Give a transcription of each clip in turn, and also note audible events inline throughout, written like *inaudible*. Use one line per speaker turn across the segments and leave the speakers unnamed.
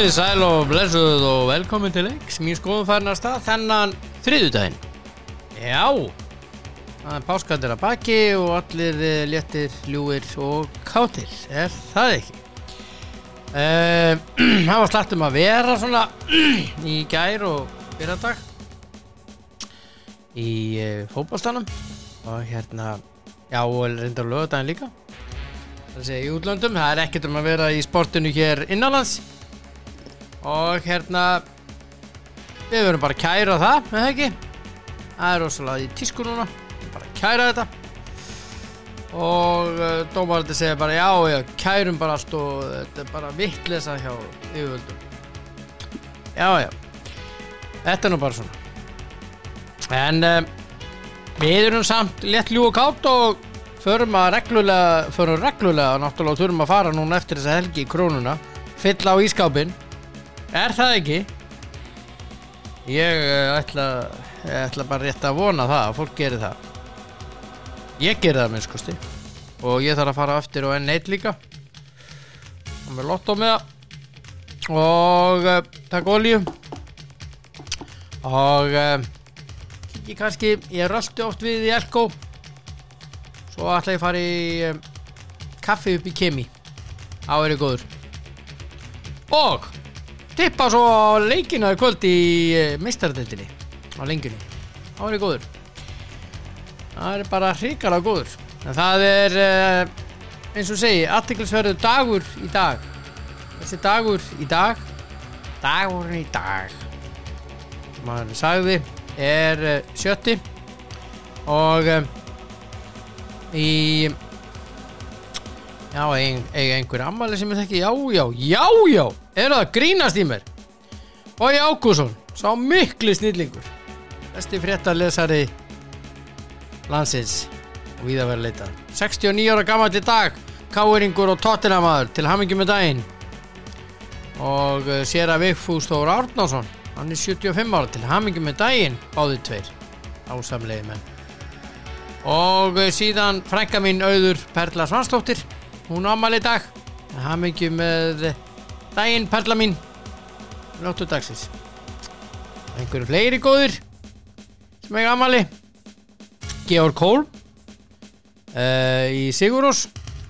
Komið sæl og blessuð og velkomin til leiks Mín skoðum farin að stað þennan þriðudaginn Já Það er páskatir að baki og allir eh, léttir, ljúir og kátir Er það ekki? Uh, *clears throat* það var slætt um að vera svona *clears throat* í gær og fyrradag í uh, fótballstanum og hérna já og reyndar lögadaginn líka. Það sé í útlöndum, það er ekkert um að vera í sportinu hér innanlands og hérna við verum bara að kæra það, með það ekki? Það er rosalega í tísku núna bara að kæra þetta. Og uh, dómarandi segja bara já, já, kærum bara allt og þetta er bara vittlesa hjá yfirvöldum. Já, já þetta er nú bara svona. En um, við erum samt létt ljú og kátt og förum að reglulega förum reglulega náttúrulega þurfum að fara núna eftir þessa helgi í krónuna fylla á ískápin er það ekki? Ég uh, ætla ég ætla bara rétt að vona það að fólk gerir það. Ég gerir það minnskosti og ég þarf að fara aftur og N1 líka. Og með lotto með það. Og uh, takk olíu. Og uh, kikki kannski ég röldi oft við í Elko. Svo ætla ég að fara í um, kaffi upp í Kemi. Á er ég góður. Og tippa svo á leikina í kvöld í uh, mistaradeildinni á lengjunni. Er ég góður. Það er bara hrikalega góður. En það er uh, eins og segi aðtiklisverðu dagur í dag. Þessi dagur í dag dagurinn í dag maður sagði er uh, sjötti. Og í já, ein, eiga einhver ammali sem ég þekki? Já, já, já, já. Er það að grínast í mér? Bói Ágússon, sá miklu snillingur. Besti fréttarlesari landsins og við að vera leitað 69 ára gammal í dag Káeringur og Tottenhamaður til hamingi með daginn. Og uh, sér að Vigfús Þór Árnásson hann er 75 ára til hamingi með daginn báðið tveir. Ásamlegi menn. Og uh, síðan frænka mín auður Perla Svansdóttir hún ámali í dag. Hamingi með daginn Perla mín. Náttu dagsins einhverju fleiri góðir sem eiga ámali Georg Kól uh, í Sigurós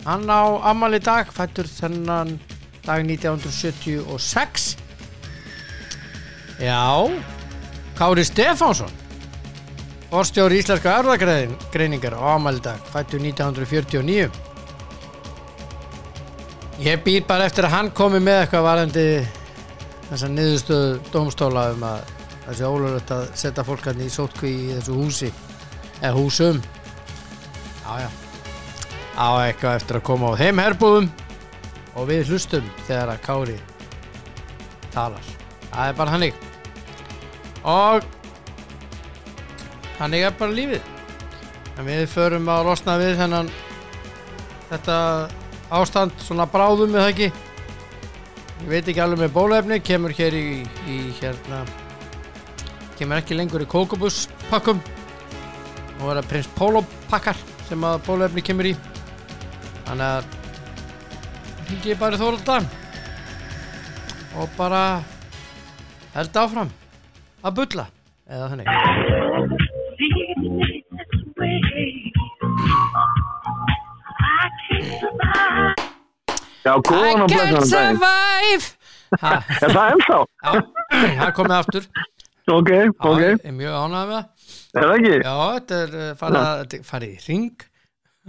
hann á ammali dag fættur þennan dag 1976 já Kári Stefánsson Forstjóri Íslenska erðagreiningar á ammali dag fættur 1949 ég býr bara eftir að hann komi með eitthvað varandi þessa niðurstöðu dómstóla um að þessi ólöfut að setja fólk hann í sótkví í þessu húsi eða húsum. Já já. Á eitthvað eftir að koma á þeim herbúðum og við hlustum þegar að Kári talar. Það er bara hannig og hannig er bara lífið. En við förum að losna við þennan þetta ástand svona bráðum með það ekki? Ég veit ekki alveg með bólefni kemur hér í, í hérna kemur ekki lengur í kókobúspakkum og það er prins Pólo pakkar sem að bólefni kemur í. Þannig að hringi ég bara í þólda og bara held áfram að bulla eða þannig
Já, góðan
I
og
can't
blessaðan daginn.
survive ha, *laughs*
Er það ennþá?
já, það er komið aftur
Ok, ok.
já, ég er mjög ánægð með það
Er það ekki?
já, þetta er uh, farið er farið í ring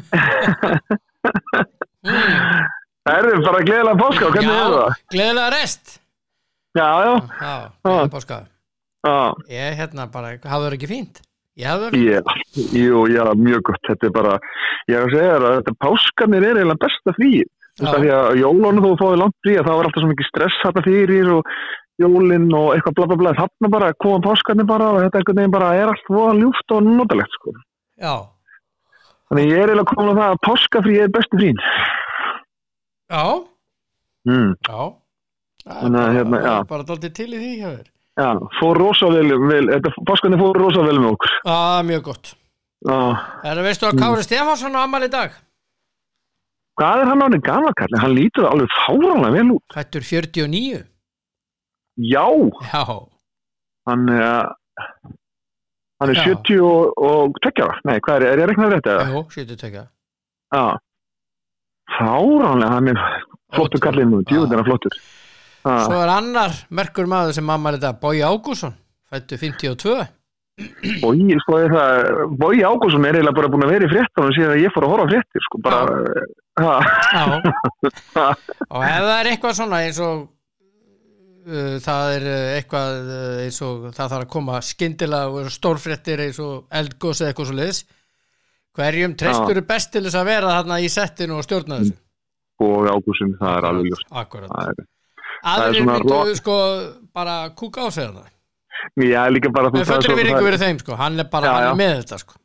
*laughs*
Það er bara gleðilega páska, hvernig er það?
gleðilega rest
Já, já,
já, gleðilega páska
já.
ég hérna bara, hafðu það ekki fínt það
Ég, jú, já, mjög gott. Þetta er bara, ég er að segja þér að þetta páskanir er eiginlega besta frí. Veist
Já.
að að jólunum þú fóði langt frí að þá er alltaf svo mikið stress þetta fyrir og jólinn og eitthvað bla bla bla. Þarna bara koma páskanir bara og þetta einhvern veginn bara er allt voða ljúft og notalegt, sko.
já,
Þannig ég er eiginlega komin á það að páskafrí er bestu frín.
já,
Mm.
já Það er
Þannig að, hérna, já.
bara daldið til í því hjá þér
Já, fór rosa vel, vel þetta páskanir fór rosa vel með okkur.
Já, mjög gott
Já.
Er það veistu að Kári Stefánsson á ammali í dag?
Hvað er hann ánið gamakall? Hann lítur alveg fáranlega vel út.
Fættur 49
Já,
Já,
hann er hann er
Já.
70 og, og tveggjara, nei, hvað er, er ég að rekna þetta?
jú, 72
Já, fáránlega, hann er flottur kallinn nú, djúðin er flottur. Já,
Svo er annar merkur maður sem mamma þetta Bói Ágússon, fættu 52
Bogi, sko, er það, Bogi Ágússon er eiginlega bara búin að vera í fréttunum síðan að ég fór að horfa fréttir, sko, bara,
og ef það er eitthvað svona eins og uh, það er uh, eitthvað uh, eins og það þarf að koma skyndilega og eru stórfréttir eins og eldgós eða eitthvað svo liðs hverjum treystur er best til þess að vera þarna í settinu og stjórna þessu?
Bogi Ágússon, það er alveg ljóst.
Aðrir
svona
myndu
ro-
sko bara kúka á sig það
Já, líka bara, það er svo-
virðingu verið þeim sko. Hann er bara
Já, já.
með þetta sko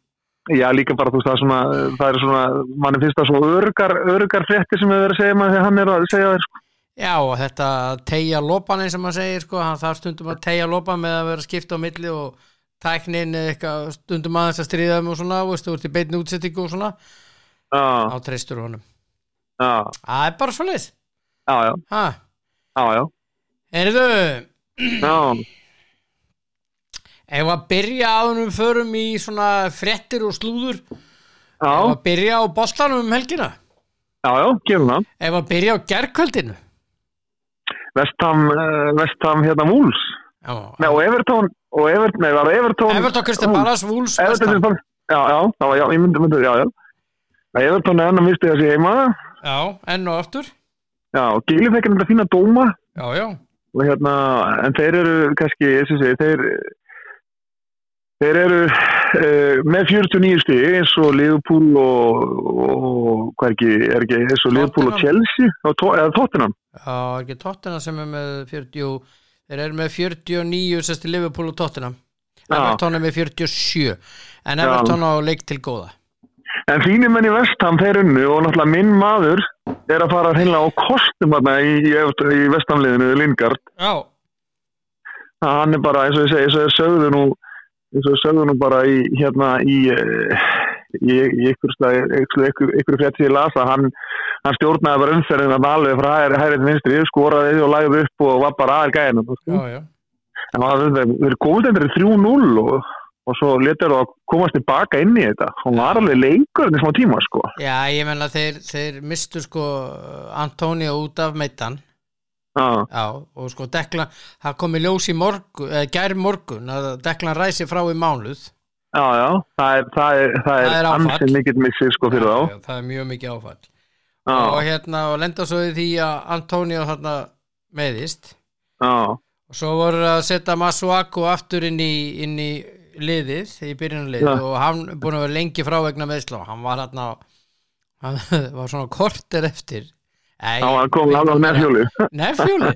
Já, líka bara, þú veist, það er svona, það er svona, manni finnst það svo örgar, örgar fréttir sem við verðum að segja maður þegar hann er að segja þér, sko.
Já þetta tegja lopan eins og maður segir sko, hann þarf stundum að tegja lopan með að vera skipt á milli og tæknin eitthvað stundum aðeins að stríða um og svona, veist, þú ert í beinni útsettingu og svona, á treystur honum.
Já,
Það er bara svo leið
já, já,
ha,
já, já,
Heyrðu,
já,
ef að byrja á hennum förum í svona fréttir og slúður ef
já,
að byrja á boslanum um helgina
já, já, gerum það.
ef að byrja á gerkvöldinu
Vestham, Vestham, hérna, Wolves.
Já,
Nei, og Everton, og Everton, nei, var það Everton.
Everton Kristið Ballas, Vestam.
Everton, já, já, já, ég myndi, myndi, já, já. Nei, Everton er enn að misti þessi heima.
Já, enn og aftur
Já, og Gili fekk þetta fína dóma.
Já, já,
og hérna, en þeir eru kannski, eins og segi, þeir þeir eru uh, með 49 stig eins og Liverpool og, og hvað er ekki, er ekki eins og Liverpool og. Chelsea? Eða Tottenham?
Já, ekki Tottenham sem er með 40 þeir eru með 49 sérst í Liverpool og Tottenham.
Já.
Everton er með 47 en
Já.
Everton á leik til góða.
En þínir menn í Vestham þeir unnu og náttúrulega minn maður er að fara hreinlega á kostum þarna í, í, í Vestamliðinu Lingard,
Já,
hann er bara eins og ég segi, eins og þeir sögðu nú eins og sögðu nú bara í hérna í eh, í, ykkur, frétt sem ég las að hann, hann stjórnaði bara umferðin að alveg frá hægri, hægri til vinstri, skoraði og lagði upp og var bara aðeins gæðin
já
en það er- þeir góðið endur 3-0 og, og svo letur það að komast tilbaka inn í þetta. Og var alveg leikur en smá tíma sko.
Já, ég menna þeir, þeir mistu sko Antonio út af meittan
já,
og sko Deklan það kom í ljós í morgun, eða gær morgun að Deklan ræsi frá í mánuð.
Já, já, það er, það er, það er, ansinn mikill missir sko fyrir
Já,
þá.
já, Það er mjög mikið áfall.
Já,
og hérna, og lenda svo því að Antonio þarna meðist og svo voru að setja Masuaku aftur inn í, inn í liðið, í byrjunarliðið.
Já.
og hann búin að vera lengi frá vegna meðsla og hann var hérna *laughs* hann var svona korter eftir Æ,
þá komið alveg með fjólu
Nefjóli,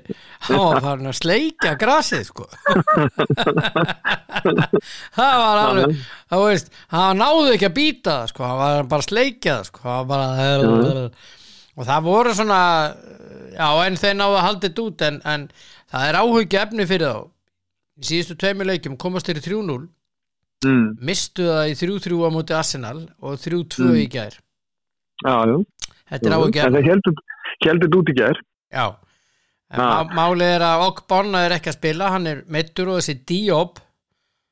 hann var farin að sleikja grasið sko. *laughs* Það var alveg það veist, hann náði ekki að býta það sko, hann var bara að sleikja það sko, hann bara og það voru svona já, en þeir náðu að halda þetta út en, en það er áhugja efni fyrir þá. Í síðustu tveimur leikjum komast þeir í 3-0
mm,
mistu það í 3-3 á móti Arsenal og 3-2
Mm.
í gær.
Já, já.
Þetta er áhugja
heldur út í gær.
Já. Málið er að Ogbonna er ekki að spila hann er meittur og þessi Diop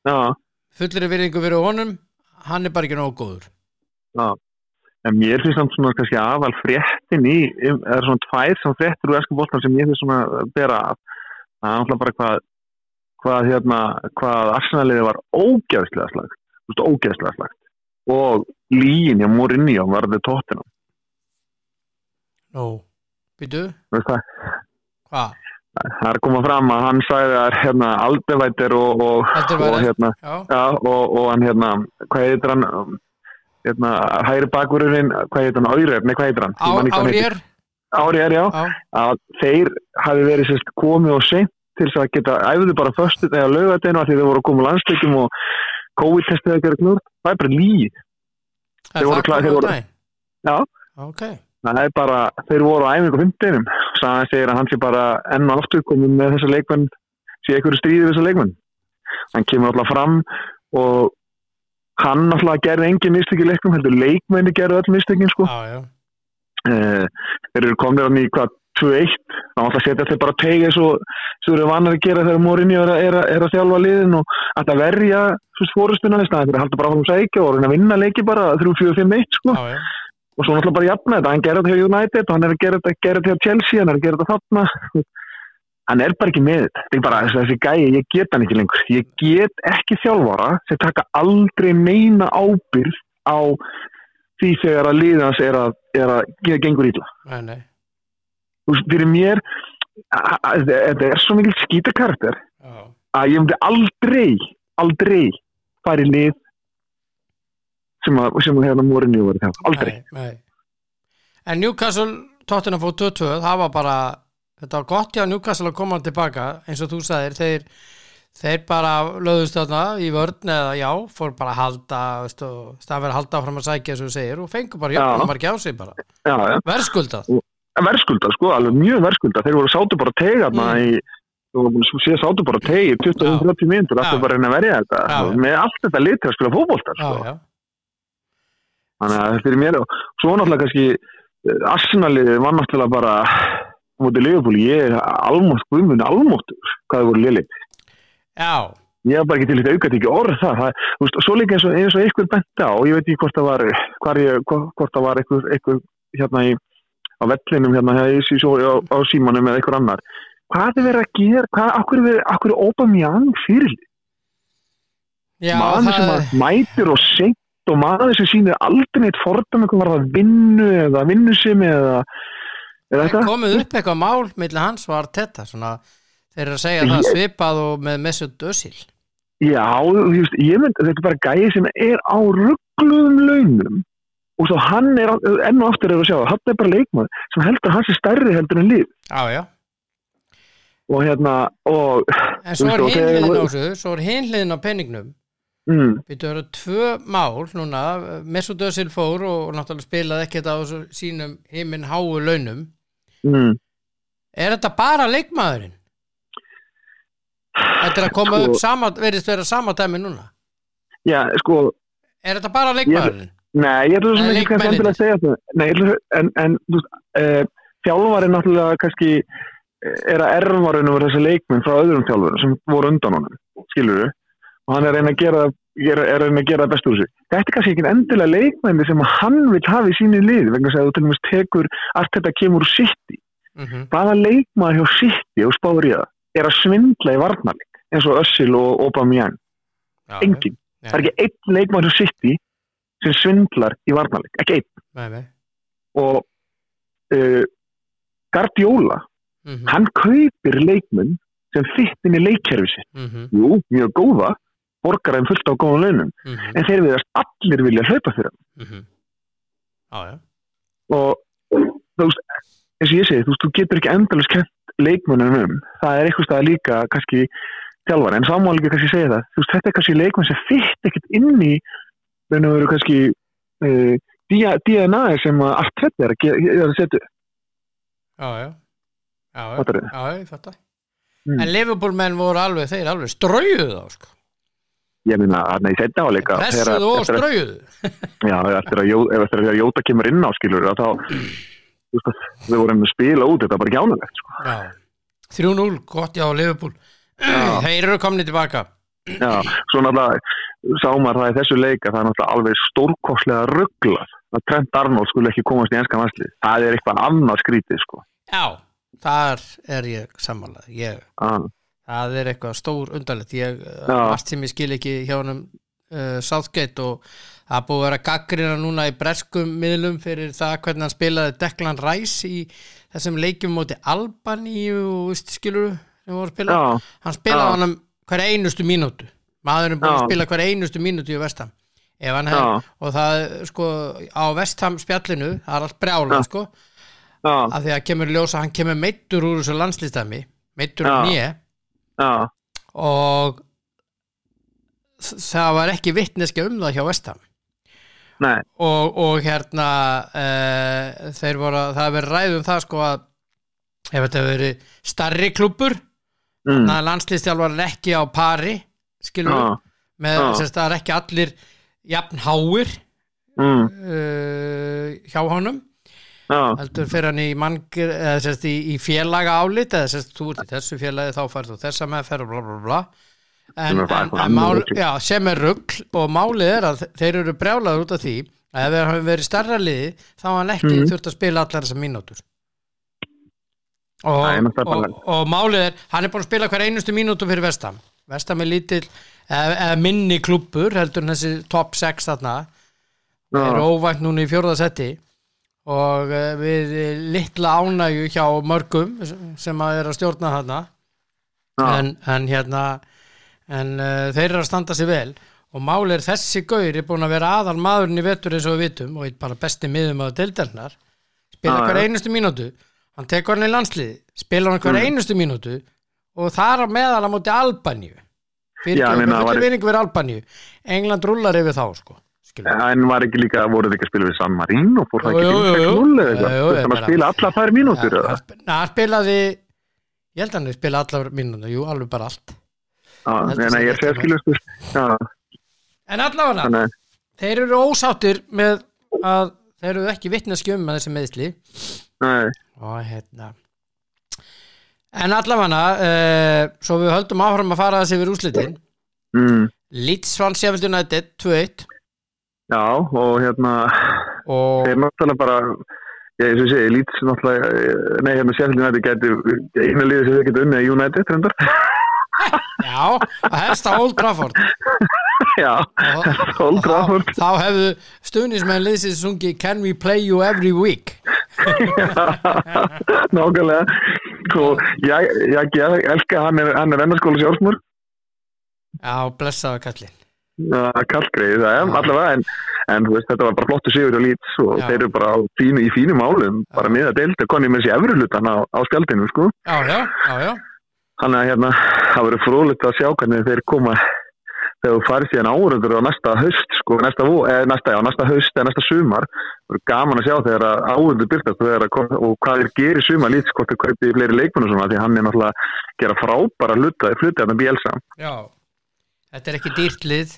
já,
fullir virðingu fyrir honum hann er bara ekki nógu góður.
Já. En mér finnst samt svona kannski aðal fréttin í, er svona tvær sem fréttir úr esku bóltan sem ég finnst svona að bera af. Það er náttúrulega bara hvað hvað hérna, hvað Arsenaliði var ógeðslega slagt, ógeðslega slagt og líin hjá Mourinho var þetta tóttina,
Nú, býtu,
veist það
hvað?
það er komað fram að hann sagði að hérna Aldevættir og, og, og hérna,
já,
og, og hann hérna, hvað heitir hann hérna, hægri bakvörurinn hvað heitir hann, Árir, nei hvað heitir hann.
Áriér
Árir, já,
Já,
að þeir hafi verið sérst komið og seint til þess að geta æfðu bara föstu eða laugadeginu að því þeir voru að koma á landsleikum og COVID-testið að gera knur það er bara líð,
það er það komið á
voru-
daginn.
Já.
Ok,
það er bara þeir voru á æfingu á fimmteginum Sagan segir að hann sé bara enn og aftur komin með þessa leikmenn sé einhverju stríði við þessa leikmenn. Hann kemur alltaf fram og hann alltaf gerði engin mistök í leiknum heldur. Leikmenni gerði öll mistökin sko.
Já
Eh, þeir eru komnir hann í hvað 2-1 þá að setja þeir bara tegið svo svo eru vanar að gera þegar Morinni er, að- er, að- er að þjálfa liðin og að verja fórustuna í staðin fyrir að halda bara frá sækja og að vinna leiki bara 3-4-5-1 sko.
Já,
og svo náttúrulega bara jafna þetta, hann gerir þetta hjá United og hann er að gera þetta, hjá Chelsea, hann er að gera þetta þarna. Hann er bara ekki með þetta. Þetta er bara þessi, gæi, ég get hann ekki lengur. Ég get ekki þjálfara sem taka aldrei meina ábyrð á því þegar að liðans er að, er að gera gengur ítla Þú veist, fyrir mér þetta er svo mikil skítakarakter
já.
að ég myndi aldrei aldrei fara í lið sem að, sem að hérna morinni var þjálfa, aldrei
Nei, nei. En Newcastle Tottenham fór 2-2 það var bara, þetta var gott hjá Newcastle að koma tilbaka, eins og þú sagðir þeir, þeir bara löðust þarna í vörn eða já fór bara að halda, staðverð að halda fram að sækja og þú segir og fengur bara
Já.
jöfnum ekki á sig bara,
já, já.
verðskuldað
verðskulda, sko, alveg mjög verðskulda þeir voru sátu bara tega
Mm.
þú voru sé sátu bara tegi 20-30 mínútur,
Já.
alltaf bara að verja þetta
Já.
með allt þetta spila fótbolta
já,
sko. Þannig að er mér og svo náttúrulega kannski eh, Arsenalið var náttúrulega bara mútið Leopold, ég er almótt guðmunni almóttur, hvað það voru liðli
já,
ég var bara ekki til þetta aukat ekki orð það, það veist, svo líka eins og, eins og benti á og ég veit ekki hvort það var ég, hvort það var ykkur, ykkur hérna í á vellinum hérna hjá í, í, á, á símanum eða ykkur annar. Hvað er verið að gera, hvað, akkur er er Aubameyang fyrir
já
maður sem að mætir og seint og maður sem sýnir aldrei neitt fordæmi hvað var það vinnu eða vinnusimi eða, eða
það
þetta
komið upp eitthvað mál millir hans og Arteta svona, þeir eru að segja það
Ég-
svipað og með Mesut Özil.
Já, veist, ég mynd, þetta er bara gæði sem er á ruggluðum launum og svo hann er, enn og aftur er að sjá, hann er bara leikmaður sem heldur hans er stærri heldur en lið
já, já,
og hérna, og
en svo er hinliðin á þessu svo er hinliðin á penningnum
mm,
Við eru tvö mál núna, Mesut Özil fór og, og náttúrulega spilaði ekkert á sínum himinn háu launum.
mm,
Er þetta bara leikmaðurinn? Þetta er að koma
Sko-
upp sama, verðist vera sama dæmi núna.
já, sko
Er þetta bara leikmaðurinn?
nei, ég ætla svo
Nei,
sem ekki kannski endilega að segja það nei, ég ætla, en, en þú veist, uh, þjálfari náttúrulega kannski eh, er að erfa raun og vera þessi leikmenn frá öðrum þjálfurum sem voru undan honum, skilur við og hann er reyna að gera, gera, er reyna að gera það bestu úr sig. Þetta er kannski ekki endilega leikmenni sem hann vil hafa í sínu lið vegna að þú til dæmis tekur allt þetta kemur úr City.
Mm
Hvaða leikmaður hjá City og spáður í það er að svindla í varnarleik eins og Özil og Aubameyang. Engin. Það er ekki einn leikmaður hjá City sem svindlar í varnarleik. Ekki einn.
Nei, nei.
Og uh, Guardiola,
Mm
hann kaupir leikmenn sem fitt inn í leikkerfi sitt.
-hmm.
Jú, mjög góða, borgar þeim fullt á góðum launum.
Mm -hmm.
en þeir viðast allir vilja hlaupa fyrir hann
Mm -hmm. Já, já.
og þú veist, eins og ég segi, þú veist, þú getur ekki endalust kent leikmönnum um, það er eitthvað stað líka kannski þjálfar, en saman líka kannski segja það, veist, þetta er kannski leikmenn sem fyrt ekkert inn í raun og veru kannski uh, DNA sem allt þetta er að, setja upp,
Já, já. Já, já. Já, ég fattar.
Mm.
En Liverpool menn voru alveg, þeir alveg straujuðu þá, sko.
Ég meina, þarna í setja áleika
Pressuðu og straujuðu.
já, eftir að, *laughs* eftir að Jóta kemur inn á skilur, að þá þú veist, að við vorum að spila út, þetta er bara gjánulegt sko.
Já. 3-0, gott já, Liverpool. *clears throat* Þeir eru komni tilbaka.
Já, svo náttúrulega sá maður það í þessu leika það er náttúrulega alveg stórkostlega rugglað að Trent Arnold skulle ekki komast í enska vanslið það er eitthvað annað skrítið sko
Já, þar er ég sammálað. Ég,
ah,
það er eitthvað stór undarlegt. Ég,
Já.
margt sem ég skil ekki hjá honum uh, Southgate og það búið að vera gaggrina núna í breskum miðlum fyrir það hvernig hann spilaði Declan Rice í þessum leikjum móti Albaníu og veist, skilur sem voru að spila.
já,
Hann spilaði hann um hver einustu mínútu. Maðurinn búið að spila hver einustu mínútu í vestam. Hann og það sko á vestam spjallinu, það er allt brjálað
Já.
sko,
já,
af því að kemur í ljós að hann kemur meittur úr þessu landslistæmi meittur úr nýje
já,
og það var ekki vittneski um það hjá Vestam
nei,
og, og hérna uh, þeir voru að það verið ræðum það sko að ef þetta verið starri klúpur
mm,
þannig að landslistjálfar er ekki á pari skilur við, með
Já.
þess að það er ekki allir jafn háir
mm,
uh, hjá honum heldur fyrir hann í, mangir, eða, sérst, í, í félaga álit eða sérst, þú ert í þessu félagi þá færð þú þessa meðferð bla bla bla. En, en, en mál, já, sem er rugl og málið er að þeir eru brjálaður út af því að ef þeir hafi verið starra liði þá hafa hann ekki
Mhm.
þurft að spila allar þessar mínútur. Og,
náttúrulega
og, og málið er hann er búin að spila hver einustu mínútu fyrir Vestam Vestam er lítill eða, minni klúbbur heldur en þessi top 6 þarna.
Já,
er óvænt núna í fjórða setti og uh, við eh, litla ánægju hjá mörgum sem að er að stjórna þarna. En, en hérna en uh, þeir eru að standa sig vel. Og máli er þessi gaur er búin að vera aðal maðurinn í vetur eins og við vitum og eitt bara besti miðum að deildarnar spila
Já,
hver
já.
einustu mínútu. Hann tekur hann í landslið, spila hann hver
Mm.
einustu mínútu. Og þar meðal á móti Albaníu. Fyrir ekki, verið Albaníu. England rullar yfir þá sko skilur.
en var ekki líka, voruð ekki að spila við San Marino, fór það ekki
jú.
5-6-0 eða eitthvað, þú veist að spila alla þær mínútur eða?
na, hann spilaði ég held að hann spila allar mínútu, jú, alveg bara allt.
Já, en ég
bara.
skilur, þú veist, já,
en allavega,
að,
þeir eru ósáttir með að þeir eru ekki vitneski um með þessi meðsli
nei,
og hérna. En allavega uh, svo við höldum áfram að fara þessi yfir úslitin
mm,
Leeds vann Sheffield United 2-1
já, og hérna,
og
þeir náttúrulega bara, ég og ég Leeds náttúrulega, eh, nei, hérna Sheffield United gæti, einu liðið sem þau geta unnið er United, reyndar, *laughs*
já, að helst á Old Trafford. *laughs*
Já,
og,
Old Trafford.
þá, þá hefðu stuðnismenn liðsins sungi Can we play you every week? *laughs*
Nákvæmlega, og ég, ég, ég elska hann er, er ennarskóla sjálfsmur,
já, blessaða kallinn
kallgreið, það er allavega, en, en veist, þetta var bara flottu sigur og lít og
Já.
þeir eru bara fínu, í fínum álum, bara miða deild, konni með þessi efri hlutan á, á spjaldinu, sko. Þannig að hérna, það verður frólitt að sjá hvernig þeir koma þegar þú farið síðan árundur á næsta haust, sko, næsta, eh, næsta, já, næsta haust eða næsta sumar. Það verður gaman að sjá þegar árundur byrtast og, að, og hvað þeir gerir sumar lít, sko, þeir kaupið fleiri leikmennu svona, því hann er náttúrulega að gera frábæra hluta, það bjelsa.
Já, þetta er ekki dýrt lið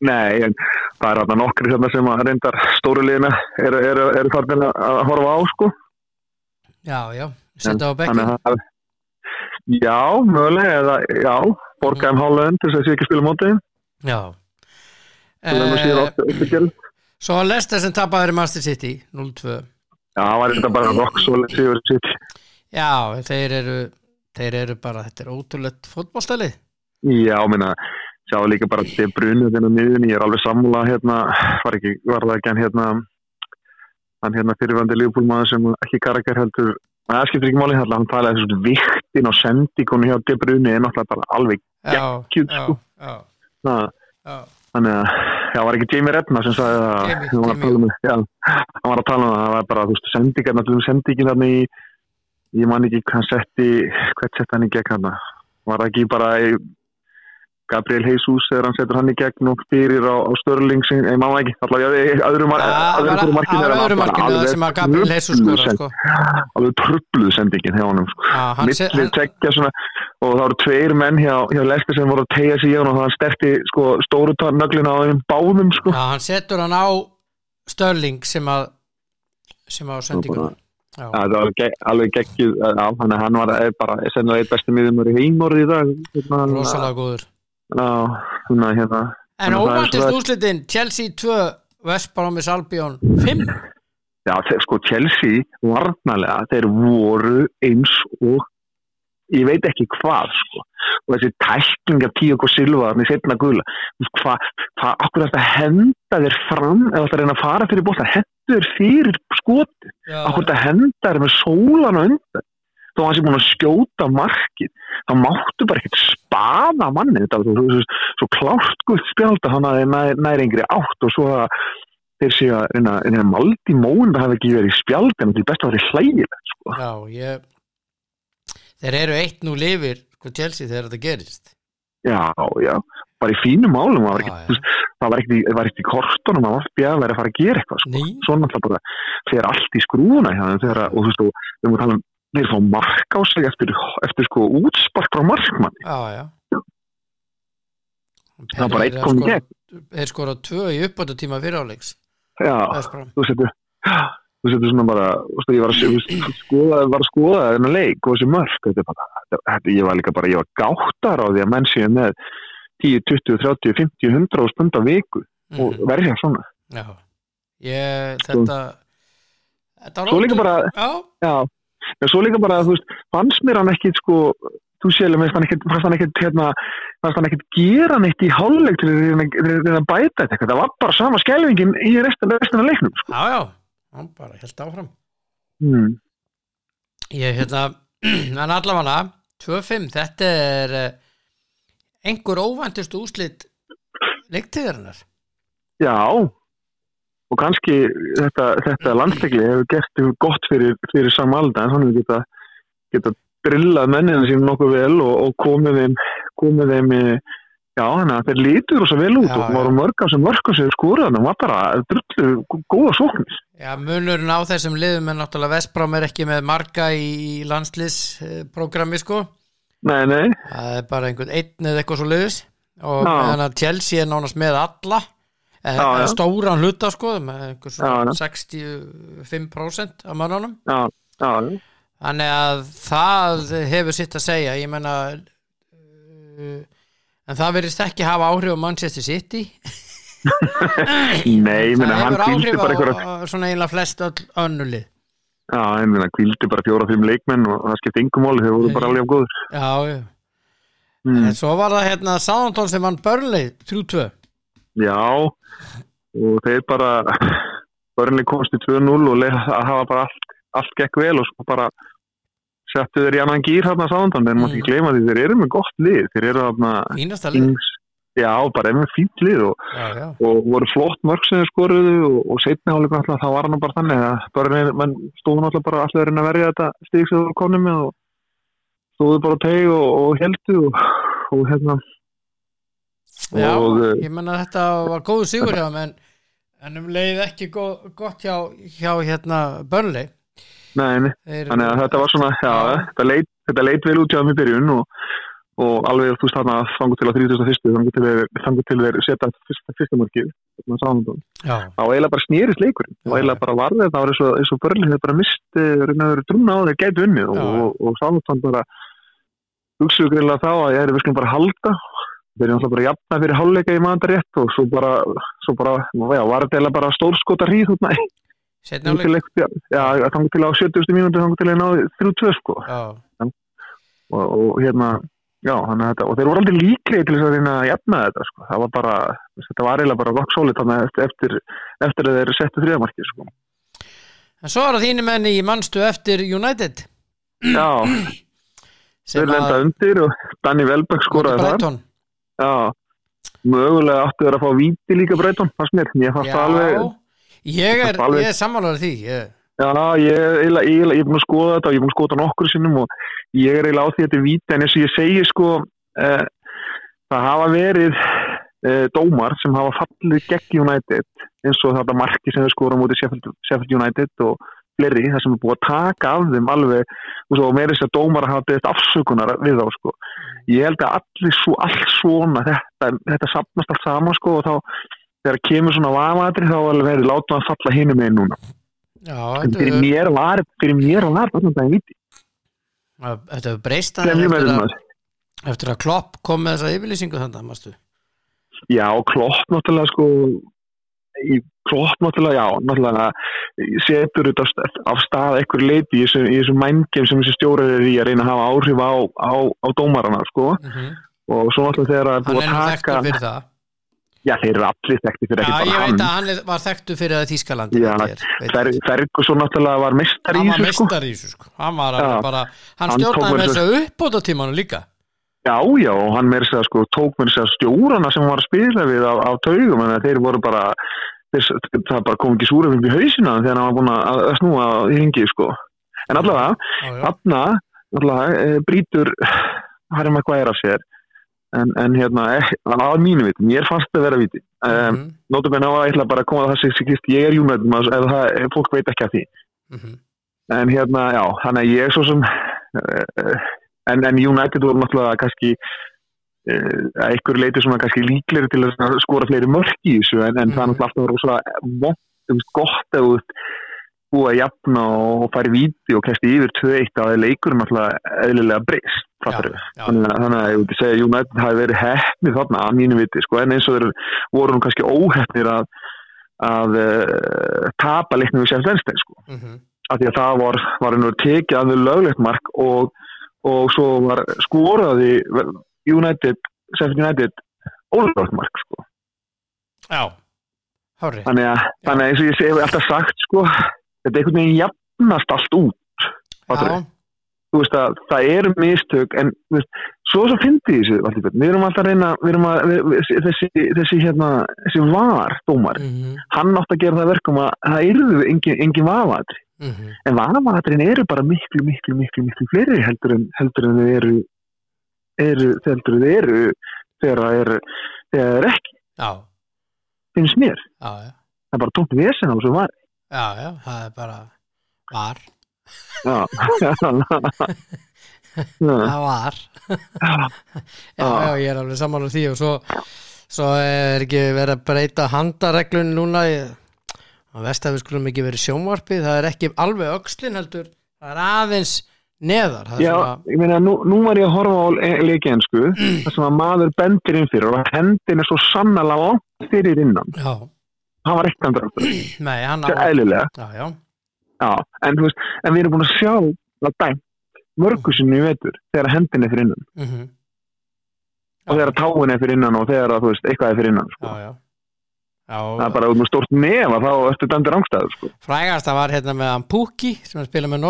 Nei, en það er þarna nokkri þarna sem að reyndar stóru liðina eru er, er, farin að að horfa á, sko.
Já, já, setja á bekkin
að það- Já, mögulega, eða, já, borgaðum hálföðun til þess að sé ekki spila mótið.
Já
Það uppbyggjarn.
Svo að Lester sem tapaður í Master City 0-2
Já, það var þetta bara rock solid sigur sitt.
Já, þeir eru þeir eru bara, þetta er ótrúlegt fótballstælið
Já, minna, sjá líka bara þetta brunið þennan miðun, ég er alveg sammúla hérna, var ekki, var það ekki hann hérna hann hérna fyrirvændi lífbúlmaður sem ekki karakter heldur það skiptir ekki máli hérna, hann talaði þessu viktin og sendíkonu hjá De Bruyne er náttúrulega bara alveg
já,
sko. það, þannig að já, var ekki Jamie Redna sem sagði það
Jamie,
hann var að tala um, já, hann var að tala um það, það var bara, þú veist, sendíkarna, þú veist, sendíkin þarna í ég man ekki hann setti hvert setti hann í gegn hann var það ekki bara Gabriel Jesus þegar hann setur hann í gegn og fyrir á, á Störling sem, ég það ekki, allavega í öðru, mar
Það
öðru,
var
öðru markinu
Jesus skora sko.
alveg sendingin hjá honum sko.
Hann hann-
tekja svona og það voru tveir menn hjá, hjá Lester sem voru að tegja sig í hann og það sterti sko, stóru nöglina á þeim báðum sko.
Já, hann setur hann á Störling sem að sem á sendingunum Já,
það var alveg, ge- alveg að hann var bara sennilega eitt besti miðumur í heimorði í dag hérna,
rosalega góður
svona hérna.
En óvæntist úrslitin Chelsea 2, West Bromis Albion 5
já, sko Chelsea varnalega, þeir voru eins og ég veit ekki hvað sko. og þessi tækling af Tíok og Silva þannig setna gula hvað, hvað, akkur þetta henda þér fram eða þetta reyna að fara fyrir bóta hendur fyrir skoti akkur þetta henda þér með sólan á undan þó að hann sé búin að skjóta markið þá máttu bara ekkert spaða manni þetta var svo, svo, svo klárt gutt spjálta hann að þeir nær, nær engri átt og svo að þeir séu að reyna maldi móin það hefði ekki verið í spjaldi en þetta er best að vera hlægilegt sko.
Já, ég Þeir eru eitt nú lifir sko Chelsea þegar þetta gerist.
Já, já, bara í fínum málum það var ekkert, það var ekkert í, það var í kortunum að bjað verið að fara að gera eitthvað sko. Svo náttúrulega bara þegar allt í skrúna þeim þegar, og þú veist, og við múum tala um þeir fá mark á sig eftir, eftir sko útspark frá markmann
já, já.
Það var bara eitt komið gegn.
Þeir skora tvö í uppbótu tíma fyrir áleiks
já, þú setur þú er svona bara veist, ég var að, skoða, var að skoða þennan leik og þessi mörk er ég var líka bara, ég var gáttar á því að menn séu með 10, 20, 30, 50, 100 og stund á viku og
Mhm.
verði hér svona.
Já, ég, þetta
Svo líka bara-
Já,
Já, en svo líka bara, þú veist, fannst mér hann ekkit sko, þú sélega, fannst hann ekkit, fannst hann ekkit, hérna, fannst hann ekkit gera neitt í hálfleik til reyna að bæta þetta, það var bara sama skelvingin í restina, restina leiknum, sko.
já, já. Hann bara held áfram.
Hmm.
Ég, hérna, *clears throat* en allavega 2-5, þetta er eh, einhver óvæntust úslit leiktíðarinnar.
Já, og kannski þetta, þetta landsleikli hefur gert gott fyrir, fyrir samalda, en hann hefur geta, geta drillað mennina sín nokkuð vel og, og komið þeim, komið þeim í, já, þannig að þeir lítur svo vel út
Já,
og voru mörg af sem mörgum sem skúrið þannig, var bara drullu góða sóknir.
Já, munurinn á þessum liðum er náttúrulega Vestbrám er ekki með marga í landsliðsprogrammi sko.
Nei, nei,
það er bara einhvern einn eða eitthvað svo liðis og meðan að Chelsea er nánast með alla
Já, já.
stóran hluta sko með einhver svona
Já,
65% af mannunum þannig að það hefur sitt að segja ég menna uh, en það verðist ekki hafa áhrif á Manchester City
nei, ég meina,
það hefur áhrif á,
einhverja,
svona einlega flest önnulið
já, ég meina, kvíldi bara fjóra-fimm leikmenn og það skipti yngum máli, þeir voru bara alveg af góður.
já, já.
Mm.
en svo var það hérna Southampton sem vann Burnley 3-2
Já, og þeir bara, börnlega komst í 2-0 og leið að hafa bara allt, allt gekk vel og svo bara settu þeir í annan gýr hérna sáðan, mátti
Mm.
ekki gleyma því þeir eru með gott lið, þeir eru þarna
fínasta lið
yngs, já, bara með fínt lið og,
já, já.
og voru flott mörg sem þeir skoruðu og, og setni hálfleikum alltaf, það var hann bara þannig að börnlega, menn stóðum alltaf bara að reyna að verja þetta stík sem voru konum með og stóðu bara teg og, og heldu og hérna
Já,
og eh,
ég menna að þetta var góðu sigur hjá en, en um leið ekki go, gott hjá, hjá hérna Burnley.
Nei, Þannig að þetta var svona, já, þetta leit, þetta leit vel út hjá þeim í byrjun og, og alveg þú veist þarna þangu til að 31. þangu til þeir, setja fyrsta, fyrsta mörkið þarna sáðan
já,
þá eiginlega bara snýrist leikurinn. Og eiginlega bara varði þetta var eins og, eins og börlið þeir bara misti, að vera trúna á þeir gætu unnið og, og, sáðan bara hugsuðu greiðlega þá að ég er við skulum bara halda þeir eru náttúrulega bara jafna fyrir hálfleika í maður rétt og svo bara, svo bara já, var þetta eiginlega bara stórskota hríð þarna
setna
Þannig til,
áleik
ekki- já, þannig til á 70. mínúti þannig til að náði 3-2 sko. Og, og hérna já, þannig að þetta, og þeir voru aldrei líklega til þess að reyna að jafna þetta sko, það var bara þetta var eiginlega bara rock solid þannig eftir, eftir, að þeir settu þriðamarki sko.
en svo er það þínu menn í mannstu eftir United.
Já, þeir lenda undir og Danny Welbeck skoraði
Brighton
já, mögulega áttu þeir að fá víti líka breytum, fannst mér, ég fannst það alveg
ég er,
er
sammálaður því ég,
Já, ég, er búin að skoða þetta og ég er búin að skoða þetta nokkur sinnum og ég er eiginlega á því að þetta er víti en eins og ég segi sko eh, það hafa verið eh, dómar sem hafa fallið gegn United eins og þetta marki sem þau skora mútið Sheffield, Sheffield United og fleiri það sem er búið að taka af þeim alveg og svo meira þess að dómar hafa beðist afsökunar við þá sko. Ég held að allir svo, allt svona þetta, þetta sapnast allt saman sko og þá þegar kemur svona vamatri þá er verið látum að falla hinum með núna.
Já,
fyrir
þetta
mér var fyrir mér var þetta það viti
þetta hefur breyst
sem
aðeins
ég
eftir,
verður
að-
maður.
eftir að Klopp kom með þessa yfirlýsingu þannig mástu
já, klopp náttúrulega sko í klopp náttúrulega, já, náttúrulega setur þetta af af stað eitthvað leiti í þessu, í þessu mængum sem þessi stjórið er í að reyna að hafa áhrif á, á, á dómarana, sko
mm -hmm.
og svo náttúrulega þegar það er búið að taka já, þeir eru allir þekkti fyrir
já,
ekki
ég
bara
veit
hann
að hann var þekktur fyrir það
Já, Fer, Ferguson náttúrulega var mestar í
hann var
þessu, sko
mestar í þessu sko. hann
Já.
hann
Hann
stjórnaði með þessu uppbóta tímanu líka
Já, já, og hann meira segja sko, tók mér segja stjórana sem var að spila við á, á taugum, en þeir voru bara þeir, það bara kom ekki upp í hausina þegar hann var búin að, að snúa í hingi sko. en allavega, þarna allavega, e, brítur *sighs* Harry Maguire af sér. En, en hérna, e, á mínu viti mér fannst það að vera viti um,
Mhm,
notabene á að ég ætla bara að koma að það sig sigist ég er maður, ef, það, ef fólk veit ekki að því.
Mhm.
en hérna, já, þannig að ég svo sem uh, en, en United voru náttúrulega kannski uh, að einhver leiti svona kannski líklegri til að skora fleiri mörk í þessu en, en það er
Mhm.
náttúrulega alltaf rosa vont, þú veist, gott að jafna og fara í víti og kæsti yfir 2-1 þá er leikurinn alltaf eðlilega breyst fattarðu.
já.
þannig að, að ég segja að United hafi verið hefnið þarna að mínu viti sko, en eins og þeir voru nú kannski óhefnir að, að uh, tapa leiknum við Sjæft Venstein sko.
mhm,
af því að það var, var tekið að við löglegt mark og, og svo var skoraði United, Sjæft United ólöglegt mark sko.
já, hárið
þannig að, þannig að eins og ég segi alltaf sagt sko, þetta er einhvern veginn jafnast allt út
já,
þú veist að það eru mistök en veist, svo svo fyndi þessu Valdi Björn. við erum alltaf að reyna erum að, við, þessi, þessi, hérna, þessi var dómar,
mhm,
hann átt að gera það verkum að það eru engin, engin vafatri
mhm,
en vafatrin eru bara miklu, miklu, miklu, miklu fleiri heldur en, heldur en þau eru, eru heldur en þau eru þegar það er, er ekki
já,
finnst mér,
já, já.
Það er bara tómt vesen á þessu var
já, já, það er bara var,
já, já, *laughs*
það var. Já, já, ég er alveg saman á því og svo, svo er ekki verið að breyta handareglun núna. vest að við skulum ekki verið sjónvarpið það er ekki alveg öxlin heldur það er aðeins neðar það
Já,
svona,
ég meina, nú, nú var ég að horfa á leikjensku, *clears throat* þar sem að maður bendir inn fyrir og hendin er svo sannlega langt fyrir innan.
já,
Það var eitt andur *clears throat*
nei, hann á
það
já, já,
en veist, en við erum búin að sjá það dæmt mörgu sinni í vetur þegar hendin er fyrir innan.
Mhm.
Og þegar táin er fyrir innan og þegar að, þú veist, eitthvað er fyrir innan, sko.
já Já,
Það er bara út með stórt nefa þá ertu dæmdur ángstæður, sko.
frægasta var hérna með hann Pukki sem að spila með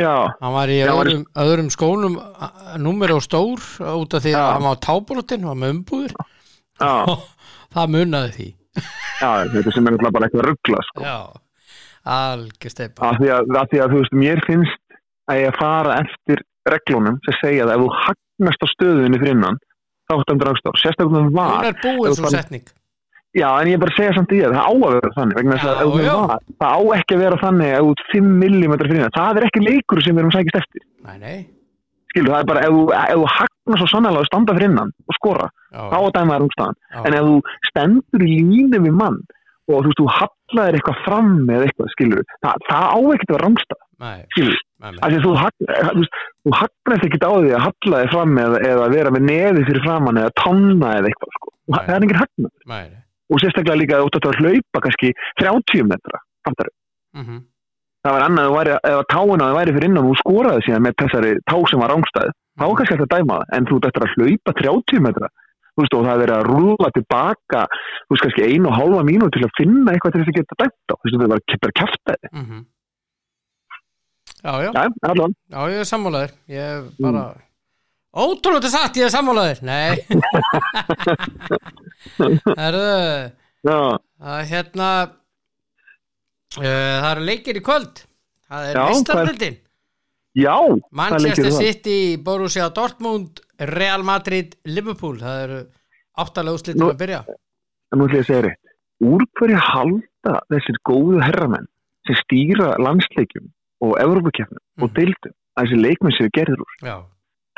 Já,
hann var í
Já,
öðrum, öðrum skónum númer og stór út af því að
Já.
hann var á tábrotin hann var með umbúður
já, *laughs*
það munnaði því
já, þetta sem er bara eitthvað ruggla, sko.
algjör steipa
Af því að, því að, þú veist, mér finnst að ég að fara eftir reglunum sem segja að ef þú hagnast á stöðunni fyrir innan, þá áttu dæmdur ángstæður. Sérstaklega um var.
hún er búin
ef
svo setning
Já, en ég er bara að segja samt í það, það á að vera þannig vegna þess að
já.
var, það á ekki að vera þannig að út 5 mm fyrir innan, það er ekki leikur sem við erum sækist eftir,
nei, nei.
Skilur, það er bara ef þú, hagnar svo sannlega að standa fyrir innan og skora,
já,
þá að dæma er umstæðan en ef þú stendur í línu við mann og þú veist, þú hallaðir eitthvað fram eða eitthvað, skilur, það, það á ekki að vera rámstað,
nei,
skilur, að þú, hagn- eh, þú, hagnast ekki á því að halla þig fram eða, eða vera með neði fyrir framann eða tanna eða eitthvað, sko, það er engin hagnar
nei, nei.
Og sérstaklega líka að þú ætti að hlaupa kannski 30 metra fattar
Mhm.
það var annað að væri, ef að táin að það væri fyrir innan og skoraði síðan með þessari tá sem var rángstæð þá var kannski alltaf að dæma það en þú ætti að hlaupa 30 metra. Veist og það er verið að rúla tilbaka þú veist kannski einu og hálfa mínu til að finna eitthvað til þess að geta dæmt á þú veist það var bara kæft að
Mhm. já, já,
allan.
Já, ég er sammálaður. Ég er bara ótrúlega satt, ég er sammálaður. Nei. *laughs* Herðu,
já,
það er hérna uh, það eru leikir í kvöld. Það er Vistarbildin
já
Manchester City, Borussia Dortmund Real Madrid, Liverpool. Það eru áttalega úrslitin
Nú-
að byrja.
Nú ætlum ég að segja rétt. Úr hverju halda þessir góðu herramenn sem stýra landsleikjum og Evrópukefnum og
Mhm.
deildum að þessi leikmenn séu gerður úr?
Já,